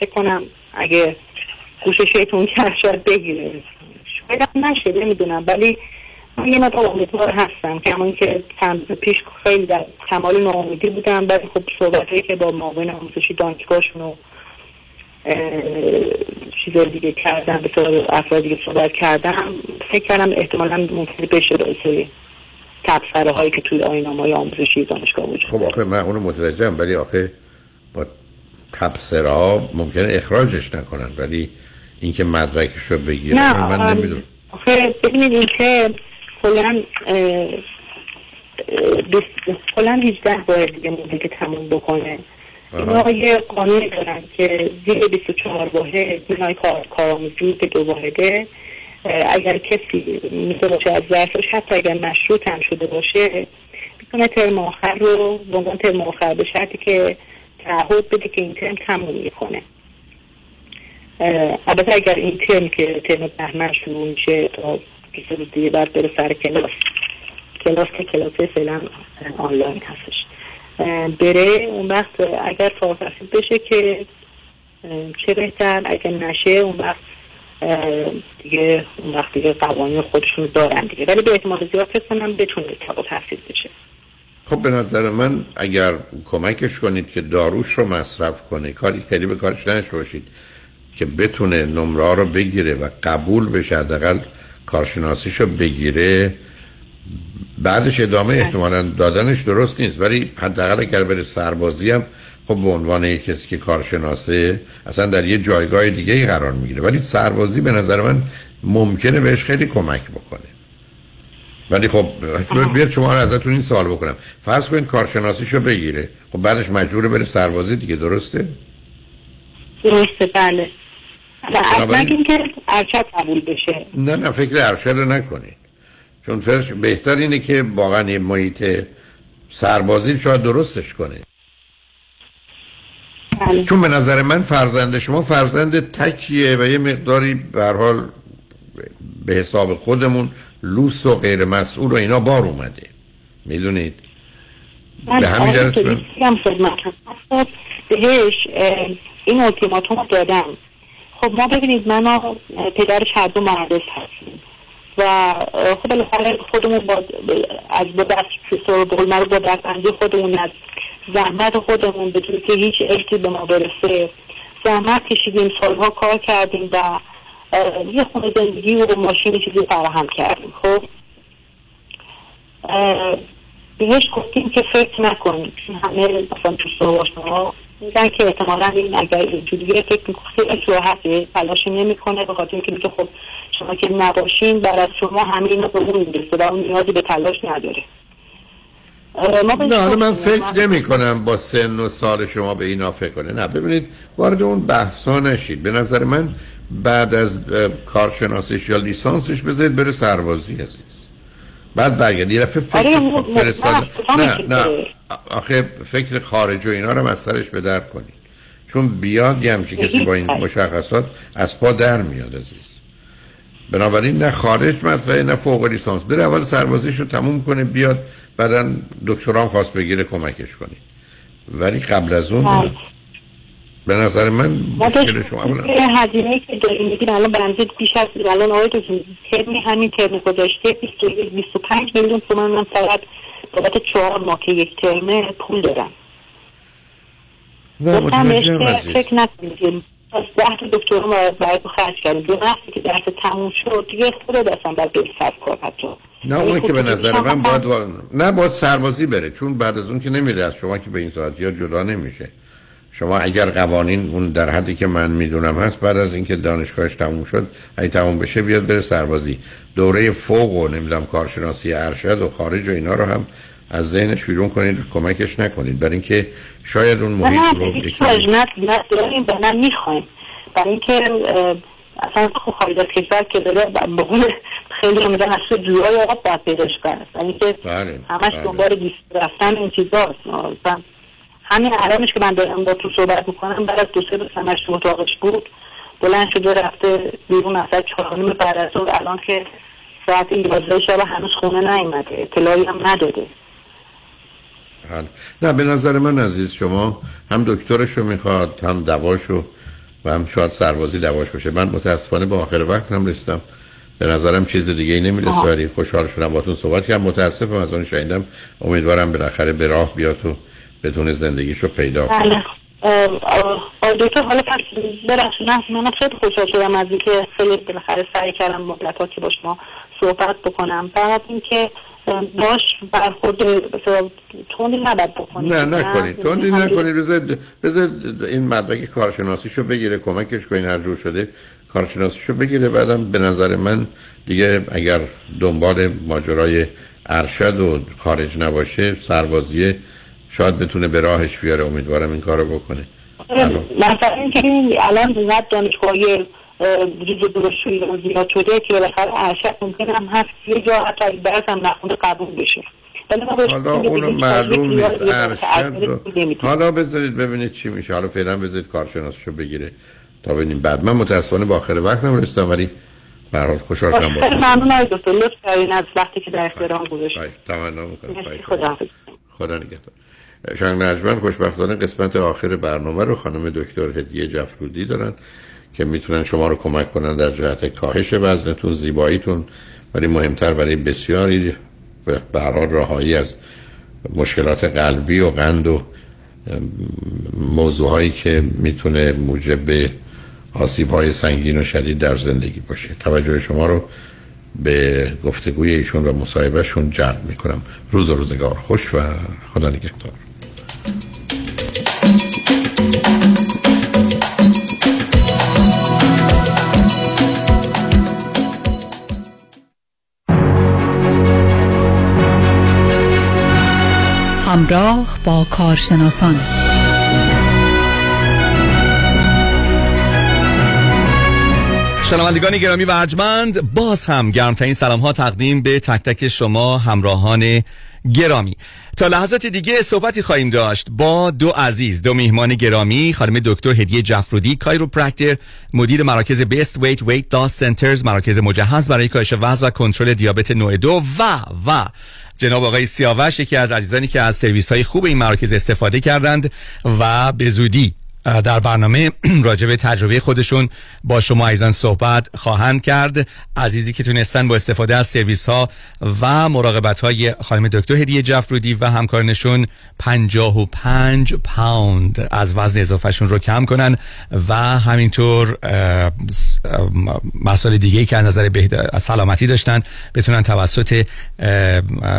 فکر کنم اگه گوش شیطون کرد شاید بگیره. شاید هم نشه نمی‌دونم. ولی من یه مقدار امیدوار هستم که همون که پیش خیلی در کمال ناامیدی بودم ولی خب صحبت که با معاون آموزشی دانشگاهشون و چیزای دیگه کردم به طور افراد دیگه صحبت کردم فکر کردم احتمالا ممکنه بشه رئیسه تبصره هایی که توی آینامه های آموزشی دانشگاه وجود خب آخه من اونو متوجهم ولی آخه با تبصره ها ممکنه اخراجش نکنن ولی اینکه مدرکش رو بگیره نه من نمی‌دونم. آخه ببینید این که کلا کلا 18 بار دیگه که تموم بکنه. اینا یه قانونی دارن که زیر 24 واحد بنای کار کارآموزی که دو واحده اگر کسی مثل باشه از ظرفش حتی اگر مشروط هم شده باشه می‌تونه ترم آخر رو به ترم آخر به شرطی که تعهد بده که این ترم تموم می‌کنه. البته اگر این ترم که ترم بهمن شروع میشه تا 20 روز دیگه بعد بره سر کلاس. کلاس که کلاس فعلا آنلاین هستش. بره اون وقت اگر التحصیل بشه که چه بهتر؟ اگر نشه اون وقت دیگه اون وقت دیگه قوانین خودشون دارن دیگه. ولی به احتمال زیاد فکر کنم بتونه فارغ تحصیل بشه. خب به نظر من اگر کمکش کنید که داروش رو مصرف کنه کاری کلی به کارش نشته باشید که بتونه نمره رو بگیره و قبول بشه حداقل کارشناسیش رو بگیره. بعدش ادامه احتمالا دادنش درست نیست. ولی حداقل اگر بره سربازی هم خب به عنوان کسی که کارشناسه اصلا در یه جایگاه دیگه ای قرار می‌گیره. ولی سربازی به نظر من ممکنه بهش خیلی کمک بکنه. ولی خب بیاد شما رو ازتون این سوال بکنم. فرض کنید کارشناسیشو بگیره. خب بعدش مجبوره بره سربازی دیگه درسته؟ درسته بله. بنابراین- اینکه ارشد قبول بشه. نه نه فکر ارشد رو نکنید. چون فرش بهتر اینه که واقعا یه محیط سربازی شاید درستش کنه. چون به نظر من فرزند شما فرزند تکیه و یه مقداری به حال به حساب خودمون لوس و غیر مسئول و اینا بار اومده. می‌دونید؟ به همین بگم خدمتتون. خب بهش این التیماتوم دادم. خب ما ببینید من و پدرش هر دو مهندس هستیم. و خب بالاخره خودمون با از با من با اندی خودمون از زحمت خودمون جوری که هیچ ارثی به ما برسه. زحمت کشیدیم سالها کار کردیم و یه خونه زندگی و ماشین چیزی فراهم کردیم خب؟ بهش گفتیم که فکر نکنیم همه مثلا تو صحبت شما میگن که احتمالا این اگر اینجوریه فکر می‌کنه خیلی راحته تلاشی نمی‌کنه به خاطر اینکه میگه خب شما که نباشین بعد از شما همه اینا به اون می‌رسه و اون نیازی به تلاش نداره. ما نه حالا من فکر نمی کنم با سن و سال شما به اینا فکر کنه نه ببینید وارد اون بحثا نشید. به نظر من بعد از اه، کارشناسیش یا لیسانسش بذارید بره سربازی عزیز. بعد برگرد. یه فکر آره، خود نه، فرستادن نه، نه آخه فکر خارج و اینا رو از سرش به در کنید چون بیاد یه همچین کسی با این مشخصات از پا در میاد عزیز. بنابراین نه خارج مطرحه نه فوق لیسانس. بره اول سربازیش رو تموم کنه بیاد بعدا دکترام خواست بگیره کمکش کنید ولی قبل از اون نه. به نظر من مشکل شما اولا که هزینه که داریم میدین الان بنزید بیش از الان آقای دکتر ترمی همین ترم گذاشته 25 میلیون تومن من فقط بابت چهار ماه که یک ترمه پول دارم. نه عزیز. فکر نکنید. ده تا دکترها باید باید خرج کردیم دو وقتی که درس تموم شد دیگه خودت اصلا باید سر کار حتی. نه اون که به نظر من باید وا... نه باید سربازی بره. چون بعد از اون که نمیره از شما که به این ساعتی ها جدا نمیشه. شما اگر قوانین اون در حدی که من می‌دونم هست بعد از اینکه دانشگاهش تموم شد اگه تموم بشه بیاد بره سربازی. دوره فوق و نمی‌دونم کارشناسی ارشد و خارج و اینا رو هم از ذهنش بیرون کنید کمکش نکنید. برای اینکه شاید اون محیط رو نه نه داریم و نه می‌خوایم برای اینکه اصلا خب خارج از کشور که داره به قول خیلی میگن از تو جورای آقا باید پیداش کرد اینکه بله همش بله. دنبال لیست رفتن این چیزاست. همین الانش که من دارم با تو صحبت می‌کنم بعد از دو سه روز همش تو اتاقش بود. بلند شده رفته بیرون اصلا چهار نیم بعد از الان که ساعت یازده شب هنوز خونه نیومده. اطلاعی هم نداده. بله. نه به نظر من عزیز شما هم دکترشو می‌خواد هم دواشو و هم شاید سربازی دواش باشه. من متاسفانه با آخر وقت هم رسیدم. به نظرم چیز دیگه ای نمی‌رسه. آها. ولی خوشحال شدم باتون صحبت کردم. متاسفم از اون شنیدم. امیدوارم بالاخره به راه بیاد و بتونه زندگیشو پیدا کنه. بله. آقای دکتر حالا پس ببخشید. نه منم خیلی خوشحال شدم از اینکه خیلی بالاخره سعی کردم مدت که با شما صحبت بکنم. فقط اینکه باش برخورد تندی نباید بکنید نه نکنید. همجوری- نکنید. بذارید بذارید این مدرک کارشناسیشو بگیره کمکش کنین هر جور شده کارشناسیشو بگیره. بعدم به نظر من دیگه اگر دنبال ماجرای ارشد و خارج نباشه سربازیه شاید بتونه به راهش بیاره. امیدوارم این کارو بکنه. مثلا اینکه الان نه دانشگاهی ریز دروشوی زیاد شده که بالاخره ارشد ممکن هم هست. یه جا حتی درس هم نخونده قبول بشه. حالا اونو دیگه معلوم نیست ارشد. حالا بذارید ببینید چی میشه. حالا فعلا بذارید کارشناسشو بگیره تا ببینیم بعد. من متاسفانه با آخر وقتم رسیدم ولی به هر حال خوشحال شدم با خیلی ممنون آقای دکتر. لطف کردین از وقتی که در اختیارم گذاشتید تمنا می‌کنم. مرسی، خداحافظ. خدا نگهدار. شنگ نجمن خوشبختانه قسمت آخر برنامه رو خانم دکتر هدیه جفرودی دارن. که می‌تونن شما رو کمک کنن در جهت کاهش وزنتون زیباییتون ولی مهمتر برای بسیاری به هر حال راهایی از مشکلات قلبی و قند و موضوعهایی که می‌تونه موجب آسیب های سنگین و شدید در زندگی باشه. توجه شما رو به گفتگوی ایشون و مصاحبهشون جلب می‌کنم. روز و روزگار خوش و خدا نگهدار. همراه با کارشناسان. شنوندگان گرامی و ارجمند باز هم گرمترین سلام ها تقدیم به تک تک شما همراهان گرامی. تا لحظات دیگه صحبتی خواهیم داشت با دو عزیز دو میهمان گرامی خانم دکتر هدیه جفرودی chiropractor مدیر مراکز Best Weight Weight Loss Centers مراکز مجهز برای کاهش وزن و کنترل دیابت نوع دو و و. جناب آقای سیاوش یکی از عزیزانی که از سرویس های خوب این مراکز استفاده کردند و به زودی در برنامه راجع به تجربه خودشون با شما عزیزان صحبت خواهند کرد. عزیزی که تونستن با استفاده از سرویس ها و مراقبت های خانم دکتر هدیه جفرودی و همکارنشون 55 پوند از وزن اضافهشون رو کم کنن و همینطور مسائل دیگه که از نظر سلامتی داشتن بتونن توسط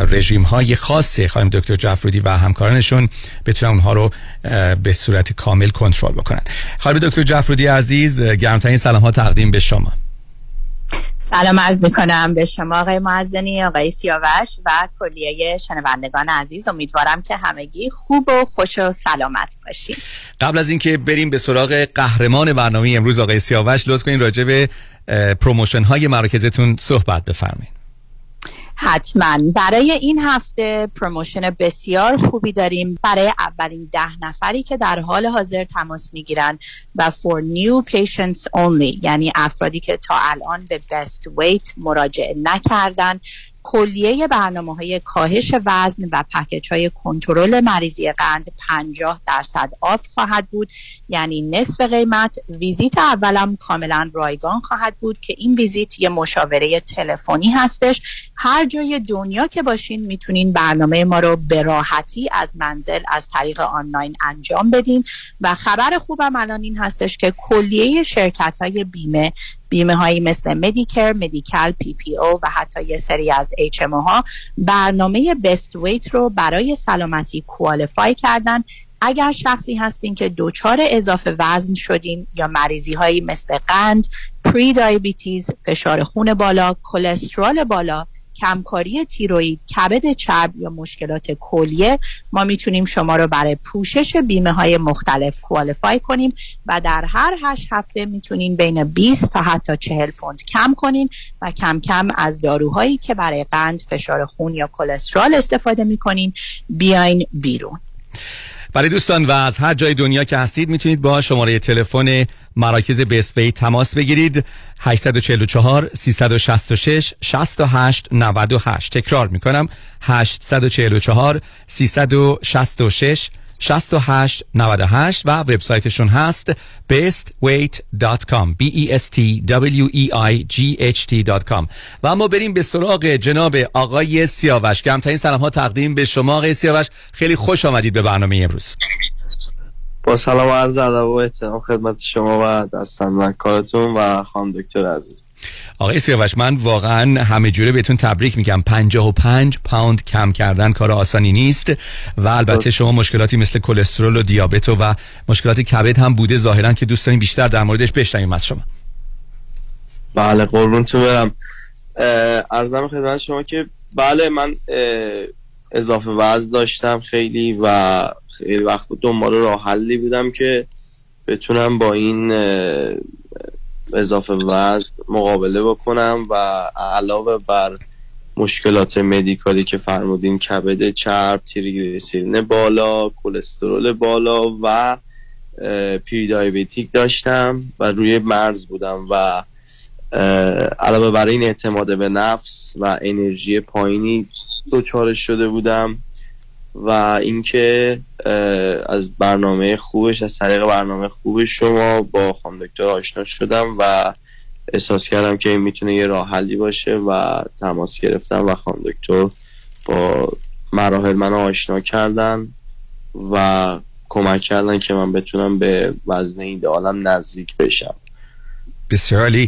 رژیم های خاص خانم دکتر جفرودی و همکارانشون بتونن اونها رو به صورت کامل کنترل بکنن. خانم دکتر جفرودی عزیز گرمترین سلام ها تقدیم به شما. سلام عرض می‌کنم به شما آقای معزنی آقای سیاوش و کلیه شنوندگان عزیز. امیدوارم که همگی خوب و خوش و سلامت باشین. قبل از اینکه بریم به سراغ قهرمان برنامه امروز آقای سیاوش لطف کنین راجع به promotion های مراکزتون صحبت بفرمایید. حتما. برای این هفته promotion بسیار خوبی داریم. برای اولین ده نفری که در حال حاضر تماس می‌گیرن و for new patients only یعنی افرادی که تا الان به Best Weight مراجعه نکردن کلیه برنامه های کاهش وزن و package های کنترل مریضی قند 50 درصد off خواهد بود. یعنی نصف قیمت. ویزیت اولم کاملا رایگان خواهد بود که این ویزیت یه مشاوره تلفنی هستش. هر جای دنیا که باشین می‌تونین برنامه ما رو به راحتی از منزل از طریق آنلاین انجام بدین. و خبر خوبم الان این هستش که کلیه شرکت های بیمه بیمه هایی مثل Medicare، Medi-Cal، PPO و حتی یه سری از HMO ها برنامه Best Weight رو برای سلامتی qualify کردن. اگر شخصی هستین که دچار اضافه وزن شدین یا مریضی هایی مثل قند، پری دایبیتیز، فشار خون بالا، کلسترول بالا کمکاری تیروید، کبد چرب یا مشکلات کلیه. ما می‌تونیم شما رو برای پوشش بیمه های مختلف کوالیفای کنیم و در هر هشت هفته می‌تونین بین 20 تا حتی 40 پوند کم کنین و کم کم از داروهایی که برای قند، فشار خون یا کلسترول استفاده می‌کنین بیاین بیرون. برای دوستان و از هر جای دنیا که هستید می‌تونید با شماره تلفن مراکز بسوی تماس بگیرید. 844 366 68 98 تکرار می‌کنم. 844 366 68 98 و وبسایتشون هست bestweight.com b e s t w e i g h t.com و اما بریم به سراغ جناب آقای سیاوش. کمترین سلام ها تقدیم به شما آقای سیاوش. خیلی خوش آمدید به برنامه امروز. با سلام و عرض ادب و احترام خدمت شما و دستن کارتون و خانم دکتر عزیز. آقای سیاوش من واقعا همه جوره بهتون تبریک میگم. 55 پوند کم کردن کار آسانی نیست و البته شما مشکلاتی مثل کلسترول و دیابت و مشکلات کبد هم بوده. ظاهرا که دوست داریم بیشتر در موردش بشنویم از شما. بله قربونتون برم. ارزم خدمت شما که بله من اضافه وزن داشتم خیلی و خیلی وقت دنبال راه حلی بودم که بتونم با این اضافه وزن مقابله بکنم و علاوه بر مشکلات مدیکالی که فرمودین کبد چرب تریگلیسیرین بالا کلسترول بالا و پی دایبتیک داشتم و روی مرز بودم و علاوه بر این اعتماد به نفس و انرژی پایینی دوچارش شده بودم و اینکه از برنامه خوبش از طریق برنامه خوب شما با خانم دکتر آشنا شدم و احساس کردم که این می‌تونه یه راه حلی باشه و تماس گرفتم و خانم دکتر با مراحل منو آشنا کردن و کمک کردن که من بتونم به وزن ایدئالم نزدیک بشم. بسیار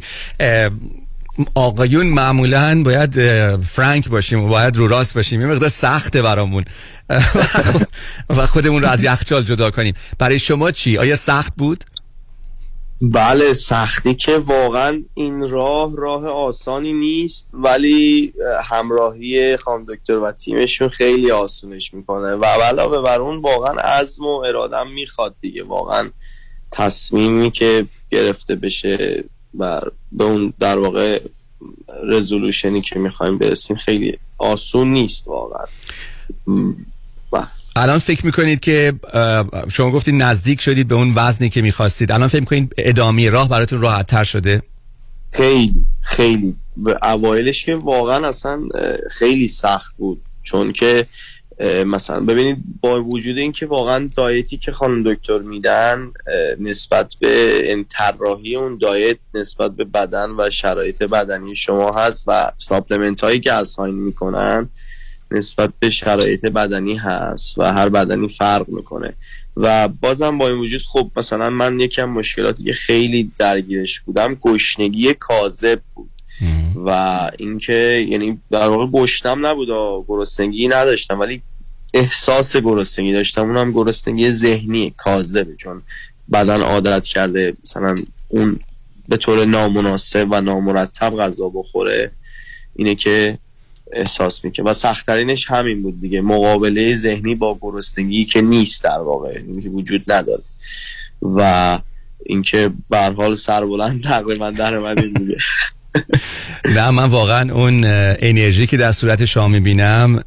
آقایون معمولا باید فرانک باشیم و باید رو راست باشیم. یه مقدار سخته برامون. و خودمون رو از یخچال جدا کنیم. برای شما چی؟ آیا سخت بود؟ بله سختی که واقعا این راه راه آسانی نیست ولی همراهی خانم دکتر و تیمشون خیلی آسونش می‌کنه. و علاوه بر اون واقعا عزم و ارادم می‌خواد دیگه. واقعا تصمیمی که گرفته بشه و به اون در واقع رزولوشنی که می‌خوایم برسیم خیلی آسون نیست واقعا. الان فکر می‌کنید که شما گفتید نزدیک شدید به اون وزنی که می‌خواستید. الان فکر می‌کنید ادامه راه براتون راحت تر شده؟ خیلی خیلی. به اوایلش که واقعا اصلا خیلی سخت بود. چون که مثلا ببینید با وجود اینکه واقعا دایتی که خانم دکتر میدن نسبت به این طراحی اون دایت نسبت به بدن و شرایط بدنی شما هست و ساپلمنت هایی که اساین می‌کنن نسبت به شرایط بدنی هست و هر بدنی فرق می‌کنه. و بازم با این وجود خب مثلا من یکم مشکلاتی که خیلی درگیرش بودم گشنگی کاذب بود. و اینکه یعنی در واقع گشنم نبود گرسنگی نداشتم ولی احساس گرسنگی داشتم. اونم گرسنگی ذهنی کاذبه چون بدن عادت کرده مثلا اون به طور نامناسب و نامرتب غذا بخوره اینه که احساس می‌کنه. و سختترینش همین بود دیگه. مقابله ذهنی با گرسنگی که نیست در واقع یعنی که وجود نداره. و اینکه به حال سربلند تقریبا در اومدیم دیگه. نه من واقعا اون انرژی که در صورت شما می‌بینم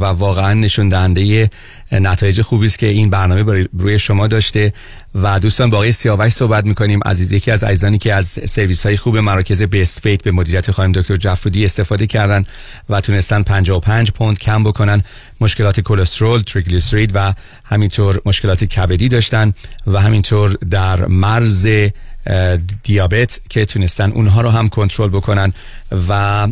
و واقعا نشون دهنده نتایج خوبی است که این برنامه روی شما داشته. و دوستان با آقای سیاوش صحبت می‌کنیم. عزیز یکی از عزیزانی که از سرویس های خوب مراکز بیست فیت به مدیریت خانم دکتر جفرودی استفاده کردن و تونستن 55 پوند کم بکنن. مشکلات کلسترول تریگلیسیرید و همینطور مشکلات کبدی داشتن و همینطور در مرز دیابت که تونستن اونها رو هم کنترل بکنن و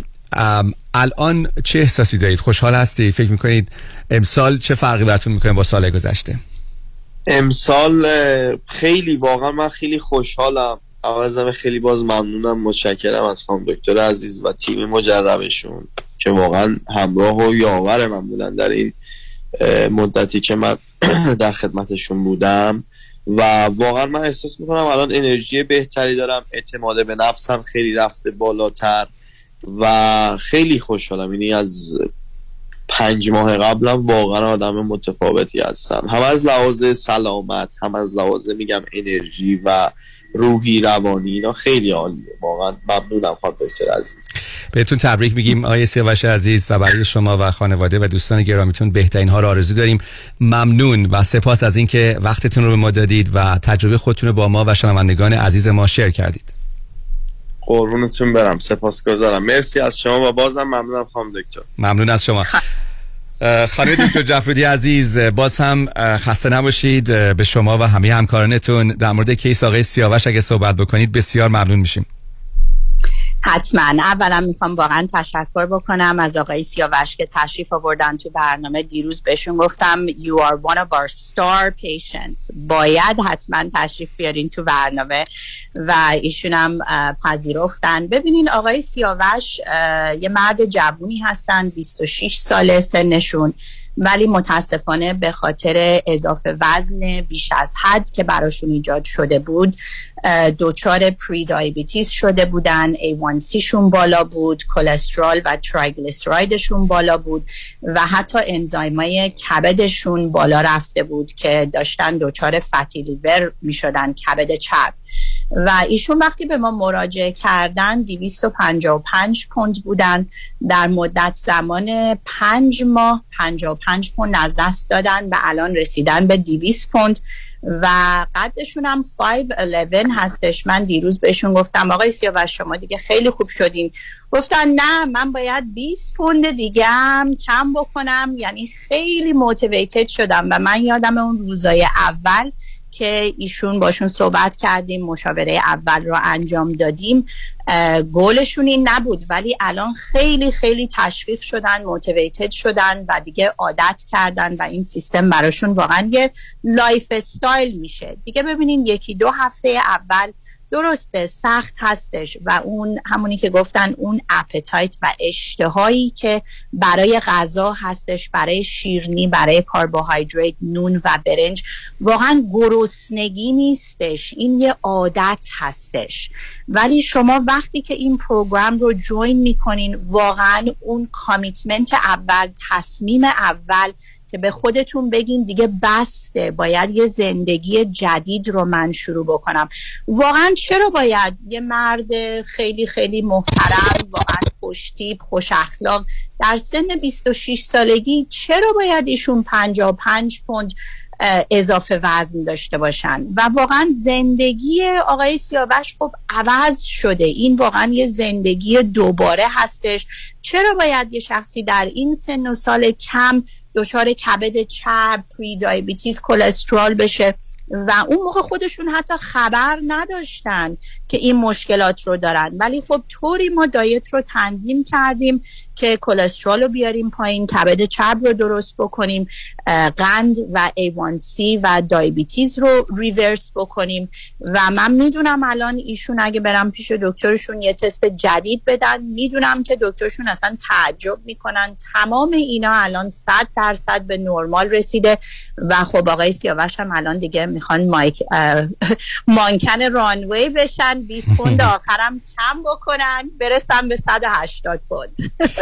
الان چه احساسی دارید؟ خوشحال هستید فکر می‌کنید امسال چه فرقی براتون می‌کنه با سال گذشته؟ امسال خیلی واقعا من خیلی خوشحالم. اول از همه خیلی باز ممنونم متشکرم از خانم دکتر عزیز و تیم مجربشون که واقعا همراه و یاور من بودن در این مدتی که من در خدمتشون بودم. و واقعا من احساس می‌کنم الان انرژی بهتری دارم اعتماد به نفسم خیلی رفته بالاتر و خیلی خوشحالم. یعنی از پنج ماه قبلم واقعا آدم متفاوتی هستم. هم از لحاظ سلامت هم از لحاظ میگم انرژی و روحی روانی اینا خیلی عالیه. واقعا ممنونم خانم دکتر عزیز. بهتون تبریک میگیم آقای سیاوش عزیز و برای شما و خانواده و دوستان گرامیتون بهترین ها رو آرزو داریم. ممنون و سپاس از اینکه وقتتون رو به ما دادید و تجربه خودتون رو با ما و شنوندگان عزیز ما شیر کردید. قربونتون برم. سپاسگزارم. مرسی از شما و بازم ممنونم خانم دکتر. ممنون از شما. خانم دکتر جعفرودی عزیز باز هم خسته نباشید به شما و همه همکارانتون. در مورد کیس آقای سیاوش اگه صحبت بکنید بسیار ممنون میشیم. حتما. اولا می‌خوام واقعا تشکر بکنم از آقای سیاوش که تشریف آوردن تو برنامه. دیروز بهشون گفتم you are one of our star patients. باید حتما تشریف بیارین تو برنامه و ایشون هم پذیرفتن. ببینین آقای سیاوش یه مرد جوونی هستن 26 ساله سنشون ولی متاسفانه به خاطر اضافه وزن بیش از حد که براشون ایجاد شده بود دچار prediabetes شده بودن. A1C شون بالا بود کلسترول و triglyceride شون بالا بود و حتی enzyme ای کبدشون بالا رفته بود که داشتن دچار fatty liver می شدن کبد چرب. و ایشون وقتی به ما مراجعه کردن 255 پوند بودن. در مدت زمان پنج ماه 55 پنج پوند از دست دادن و الان رسیدن به 200 پوند. و قدشون هم 5'11 هستش. من دیروز بهشون گفتم آقای سیاوش شما دیگه خیلی خوب شدین. گفتن نه من باید 20 پوند دیگه هم کم بکنم. یعنی خیلی موتیویتد شدم و من یادم اون روزای اول که ایشون باشون صحبت کردیم مشاوره اول رو انجام دادیم. گولشون این نبود ولی الان خیلی خیلی تشویق شدن motivated شدن و دیگه عادت کردن و این سیستم براشون واقعا یه lifestyle میشه. دیگه ببینین یکی دو هفته اول درسته سخت هستش و اون همونی که گفتن اون appetite و اشتهایی که برای غذا هستش برای شیرنی برای کربوهیدرات نون و برنج واقعا گرسنگی نیستش. این یه عادت هستش. ولی شما وقتی که این پروگرام رو جوین می‌کنین واقعا اون کامیتمنت اول تصمیم اول که به خودتون بگین دیگه بسته باید یه زندگی جدید رو من شروع بکنم. واقعا چرا باید؟ یه مرد خیلی خیلی محترم واقعا خوشتیب خوش اخلاق در سن 26 سالگی چرا باید ایشون 55 پوند اضافه وزن داشته باشن؟ و واقعا زندگی آقای سیاوش خب عوض شده. این واقعا یه زندگی دوباره هستش. چرا باید یه شخصی در این سن و سال کم دچار کبد چرب پری دیابتیز کلسترول بشه و اون موقع خودشون حتی خبر نداشتن که این مشکلات رو دارن. ولی خب طوری ما دایت رو تنظیم کردیم که کلسترول رو بیاریم پایین کبد چرب رو درست بکنیم قند و A1C و دیابتیز رو ریورس بکنیم. و من می‌دونم الان ایشون اگه برم پیش دکترشون یه تست جدید بدن می‌دونم که دکترشون اصلا تعجب می‌کنن. تمام اینا الان 100 درصد به نرمال رسیده و خب آقای سیاوش هم الان دیگه می‌خوان مایک مانکن رانوی بشن. 20 پوند آخرم کم بکنن. برسن به 180 پوند.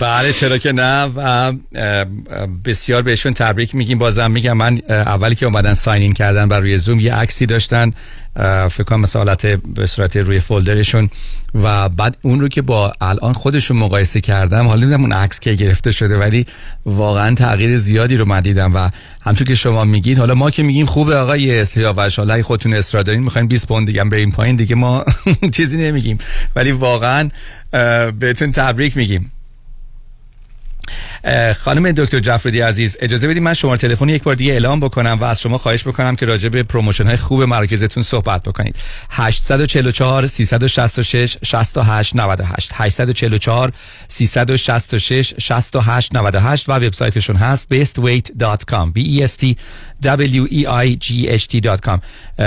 بله چرا که نه و بسیار بهشون تبریک میگیم. بازم میگم من اولی که اومدن ساین کردن بر روی زوم یه عکسی داشتن فکر کنم مثلا به صورت روی فولدرشون. و بعد اون رو که با الان خودشون مقایسه کردم حالا نمی‌دونم اون عکس که گرفته شده ولی واقعا تغییر زیادی رو من دیدم. و همطور که شما میگید حالا ما که میگیم خوبه آقای اسلیا و شالای خودتون اصرار دارین می‌خواین 20 پوند دیگه بریم پایین دیگه ما چیزی نمیگیم. ولی واقعا بهتون تبریک میگیم. خانم دکتر جفرودی عزیز اجازه بدید من شماره تلفن یک بار دیگه اعلام بکنم و از شما خواهش بکنم که راجع به promotion های خوب مراکزتون صحبت بکنید. 844 366 68 98 844 366 68 98 و وبسایتشون هست bestweight.com b e s t w e i g h t.com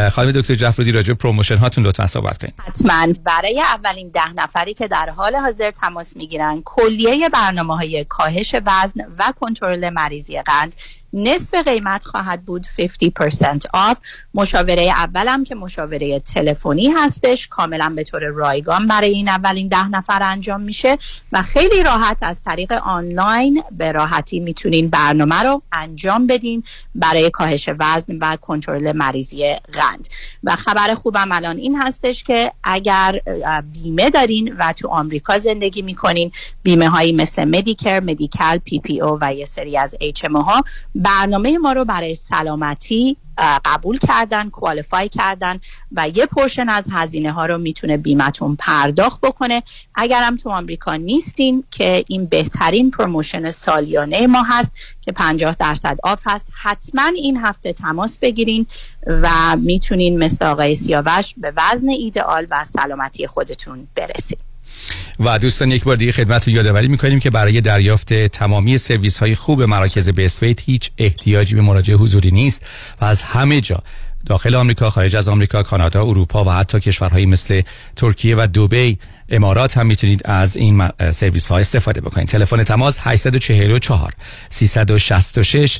خانم دکتر جفرودی راجع promotion هاتون لطفا صحبت کنید. حتما. برای اولین ده نفری که در حال حاضر تماس می‌گیرن کلیه برنامه های کاهش وزن و کنترل مریضی قند نصف قیمت خواهد بود 50% off مشاوره اولم که مشاوره تلفنی هستش کاملا به طور رایگان برای این اولین ده نفر انجام میشه و خیلی راحت از طریق آنلاین به راحتی می‌تونین برنامه رو انجام بدین برای کاهش وزن و کنترل مریضی قند. و خبر خوبم الان این هستش که اگر بیمه دارین و تو آمریکا زندگی می‌کنین بیمه هایی مثل Medicare، Medi-Cal، PPO و یه سری از HMO ها برنامه ما رو برای سلامتی قبول کردن qualify کردن و یه portion از هزینه ها رو می‌تونه بیمتون پرداخت بکنه. اگرم تو آمریکا نیستین که این بهترین promotion سالیانه ما هست که 50 درصد off هست حتما این هفته تماس بگیرین و می‌تونین مثل آقای سیاوش به وزن ایدئال و سلامتی خودتون برسید. و دوستان یک بار دیگه خدمت رو یادآوری می‌کنیم که برای دریافت تمامی سرویس های خوب مراکز Best Weight هیچ احتیاجی به مراجعه حضوری نیست و از همه جا داخل آمریکا خارج از آمریکا کانادا اروپا و حتی کشورهایی مثل ترکیه و دبی امارات هم می‌تونید از این سرویس ها استفاده بکنید. تلفن تماس 844 366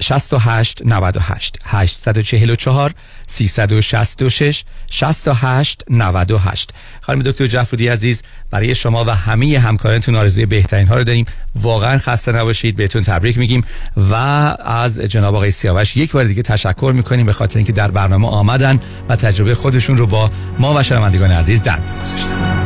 68 98 844 366 68 98 خانم دکتر جعفرودی عزیز برای شما و همه همکارانتون آرزوی بهترین ها رو داریم. واقعا خسته نباشید بهتون تبریک میگیم. و از جناب آقای سیاوش یک بار دیگه تشکر می‌کنیم به خاطر اینکه در برنامه آمدن و تجربه خودشون رو با ما و شنوندگان عزیز در میگذاشتن.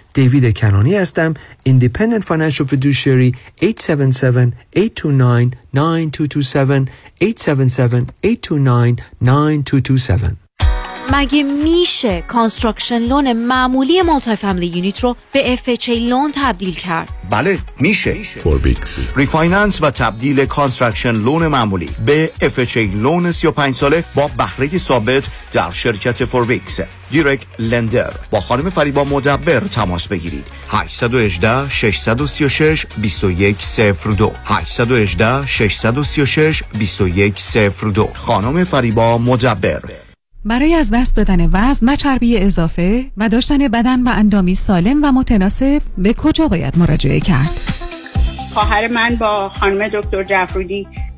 دیوید کنانی هستم Independent Financial Fiduciary 877-829-9227 877-829-9227 مگه میشه کانسترکشن لون معمولی مالتی فامیلی یونیت رو به FHA loan تبدیل کرد؟ بله میشه. Forbix refinance و تبدیل construction loan معمولی به FHA loan 35 ساله با بهره ثابت در شرکت Forbix دیرک لندر با خانم فریبا مدبر تماس بگیرید. 818 636 2102 818 636 2102 خانم فریبا مدبر. برای از دست دادن وزن و چربی اضافه و داشتن بدن و اندامی سالم و متناسب به کجا باید مراجعه کرد؟ خواهر من با خانم دکتر جفرودی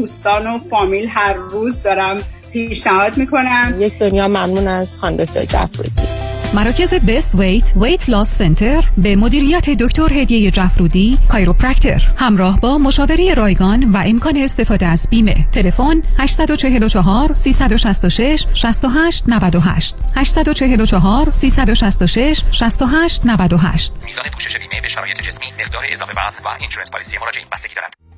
دوستان و فامیل هر روز دارم پیشنهاد می‌کنم. یک دنیا ممنون از خانم دکتر جفرودی مراکز بست ویت ویت لاس سنتر به مدیریت دکتر هدیه جفرودی chiropractor همراه با مشاوره رایگان و امکان استفاده از بیمه. تلفن 844 366 68 98 844 366 68 98 میزان پوشش بیمه به شرایط جسمی مقدار اضافه وزن و insurance policy مراجعین بستگی دارد.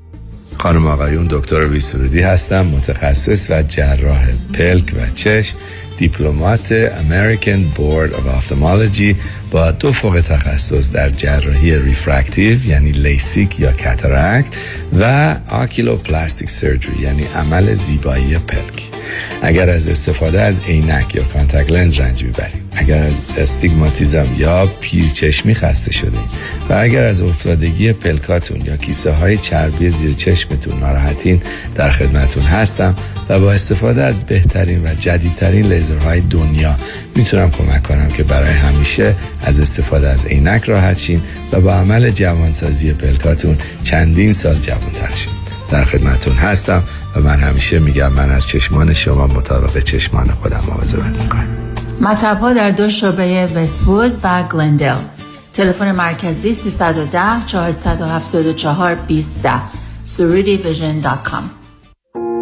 خانم آقایون دکتر ویسرودی هستم متخصص و جراح پلک و چشم. Diplomate American Board of Ophthalmology با دو فوق تخصص در جراحی refractive یعنی لیسیک یا cataract و oculoplastic surgery یعنی عمل زیبایی پلک. اگر از استفاده از عینک یا contact lens رنج می‌برید اگر از استیگماتیزم یا پیرچشمی خسته شده و اگر از افتادگی پلکاتون یا کیسه های چربی زیر چشمتون ناراحتین در خدمتون هستم و با استفاده از بهترین و جدیدترین لیزرهای دنیا. می‌تونم کمک کنم که برای همیشه از استفاده از عینک راحت شین و با عمل جوانسازی پلکاتون چندین سال جوانتر شین. در خدمتون هستم و من همیشه میگم من از چشمان شما مطابق چشمان خودم مواظبت می‌کنم. مطب در دو شعبه وستوود و گلندل. تلفن مرکزی 310 474 20 surudivision.com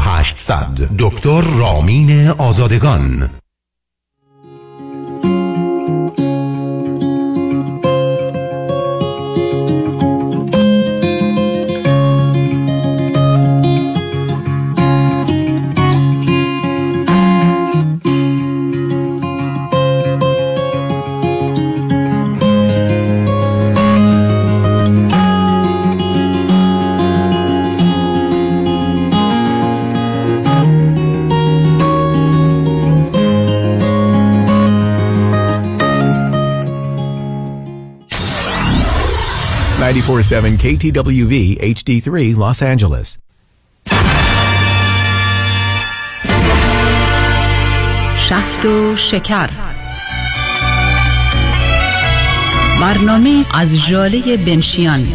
4800 دکتر رامین آزادگان. 24-7 KTWV HD3 Los Angeles. شهد و شکر برنامه از جاله بنشیان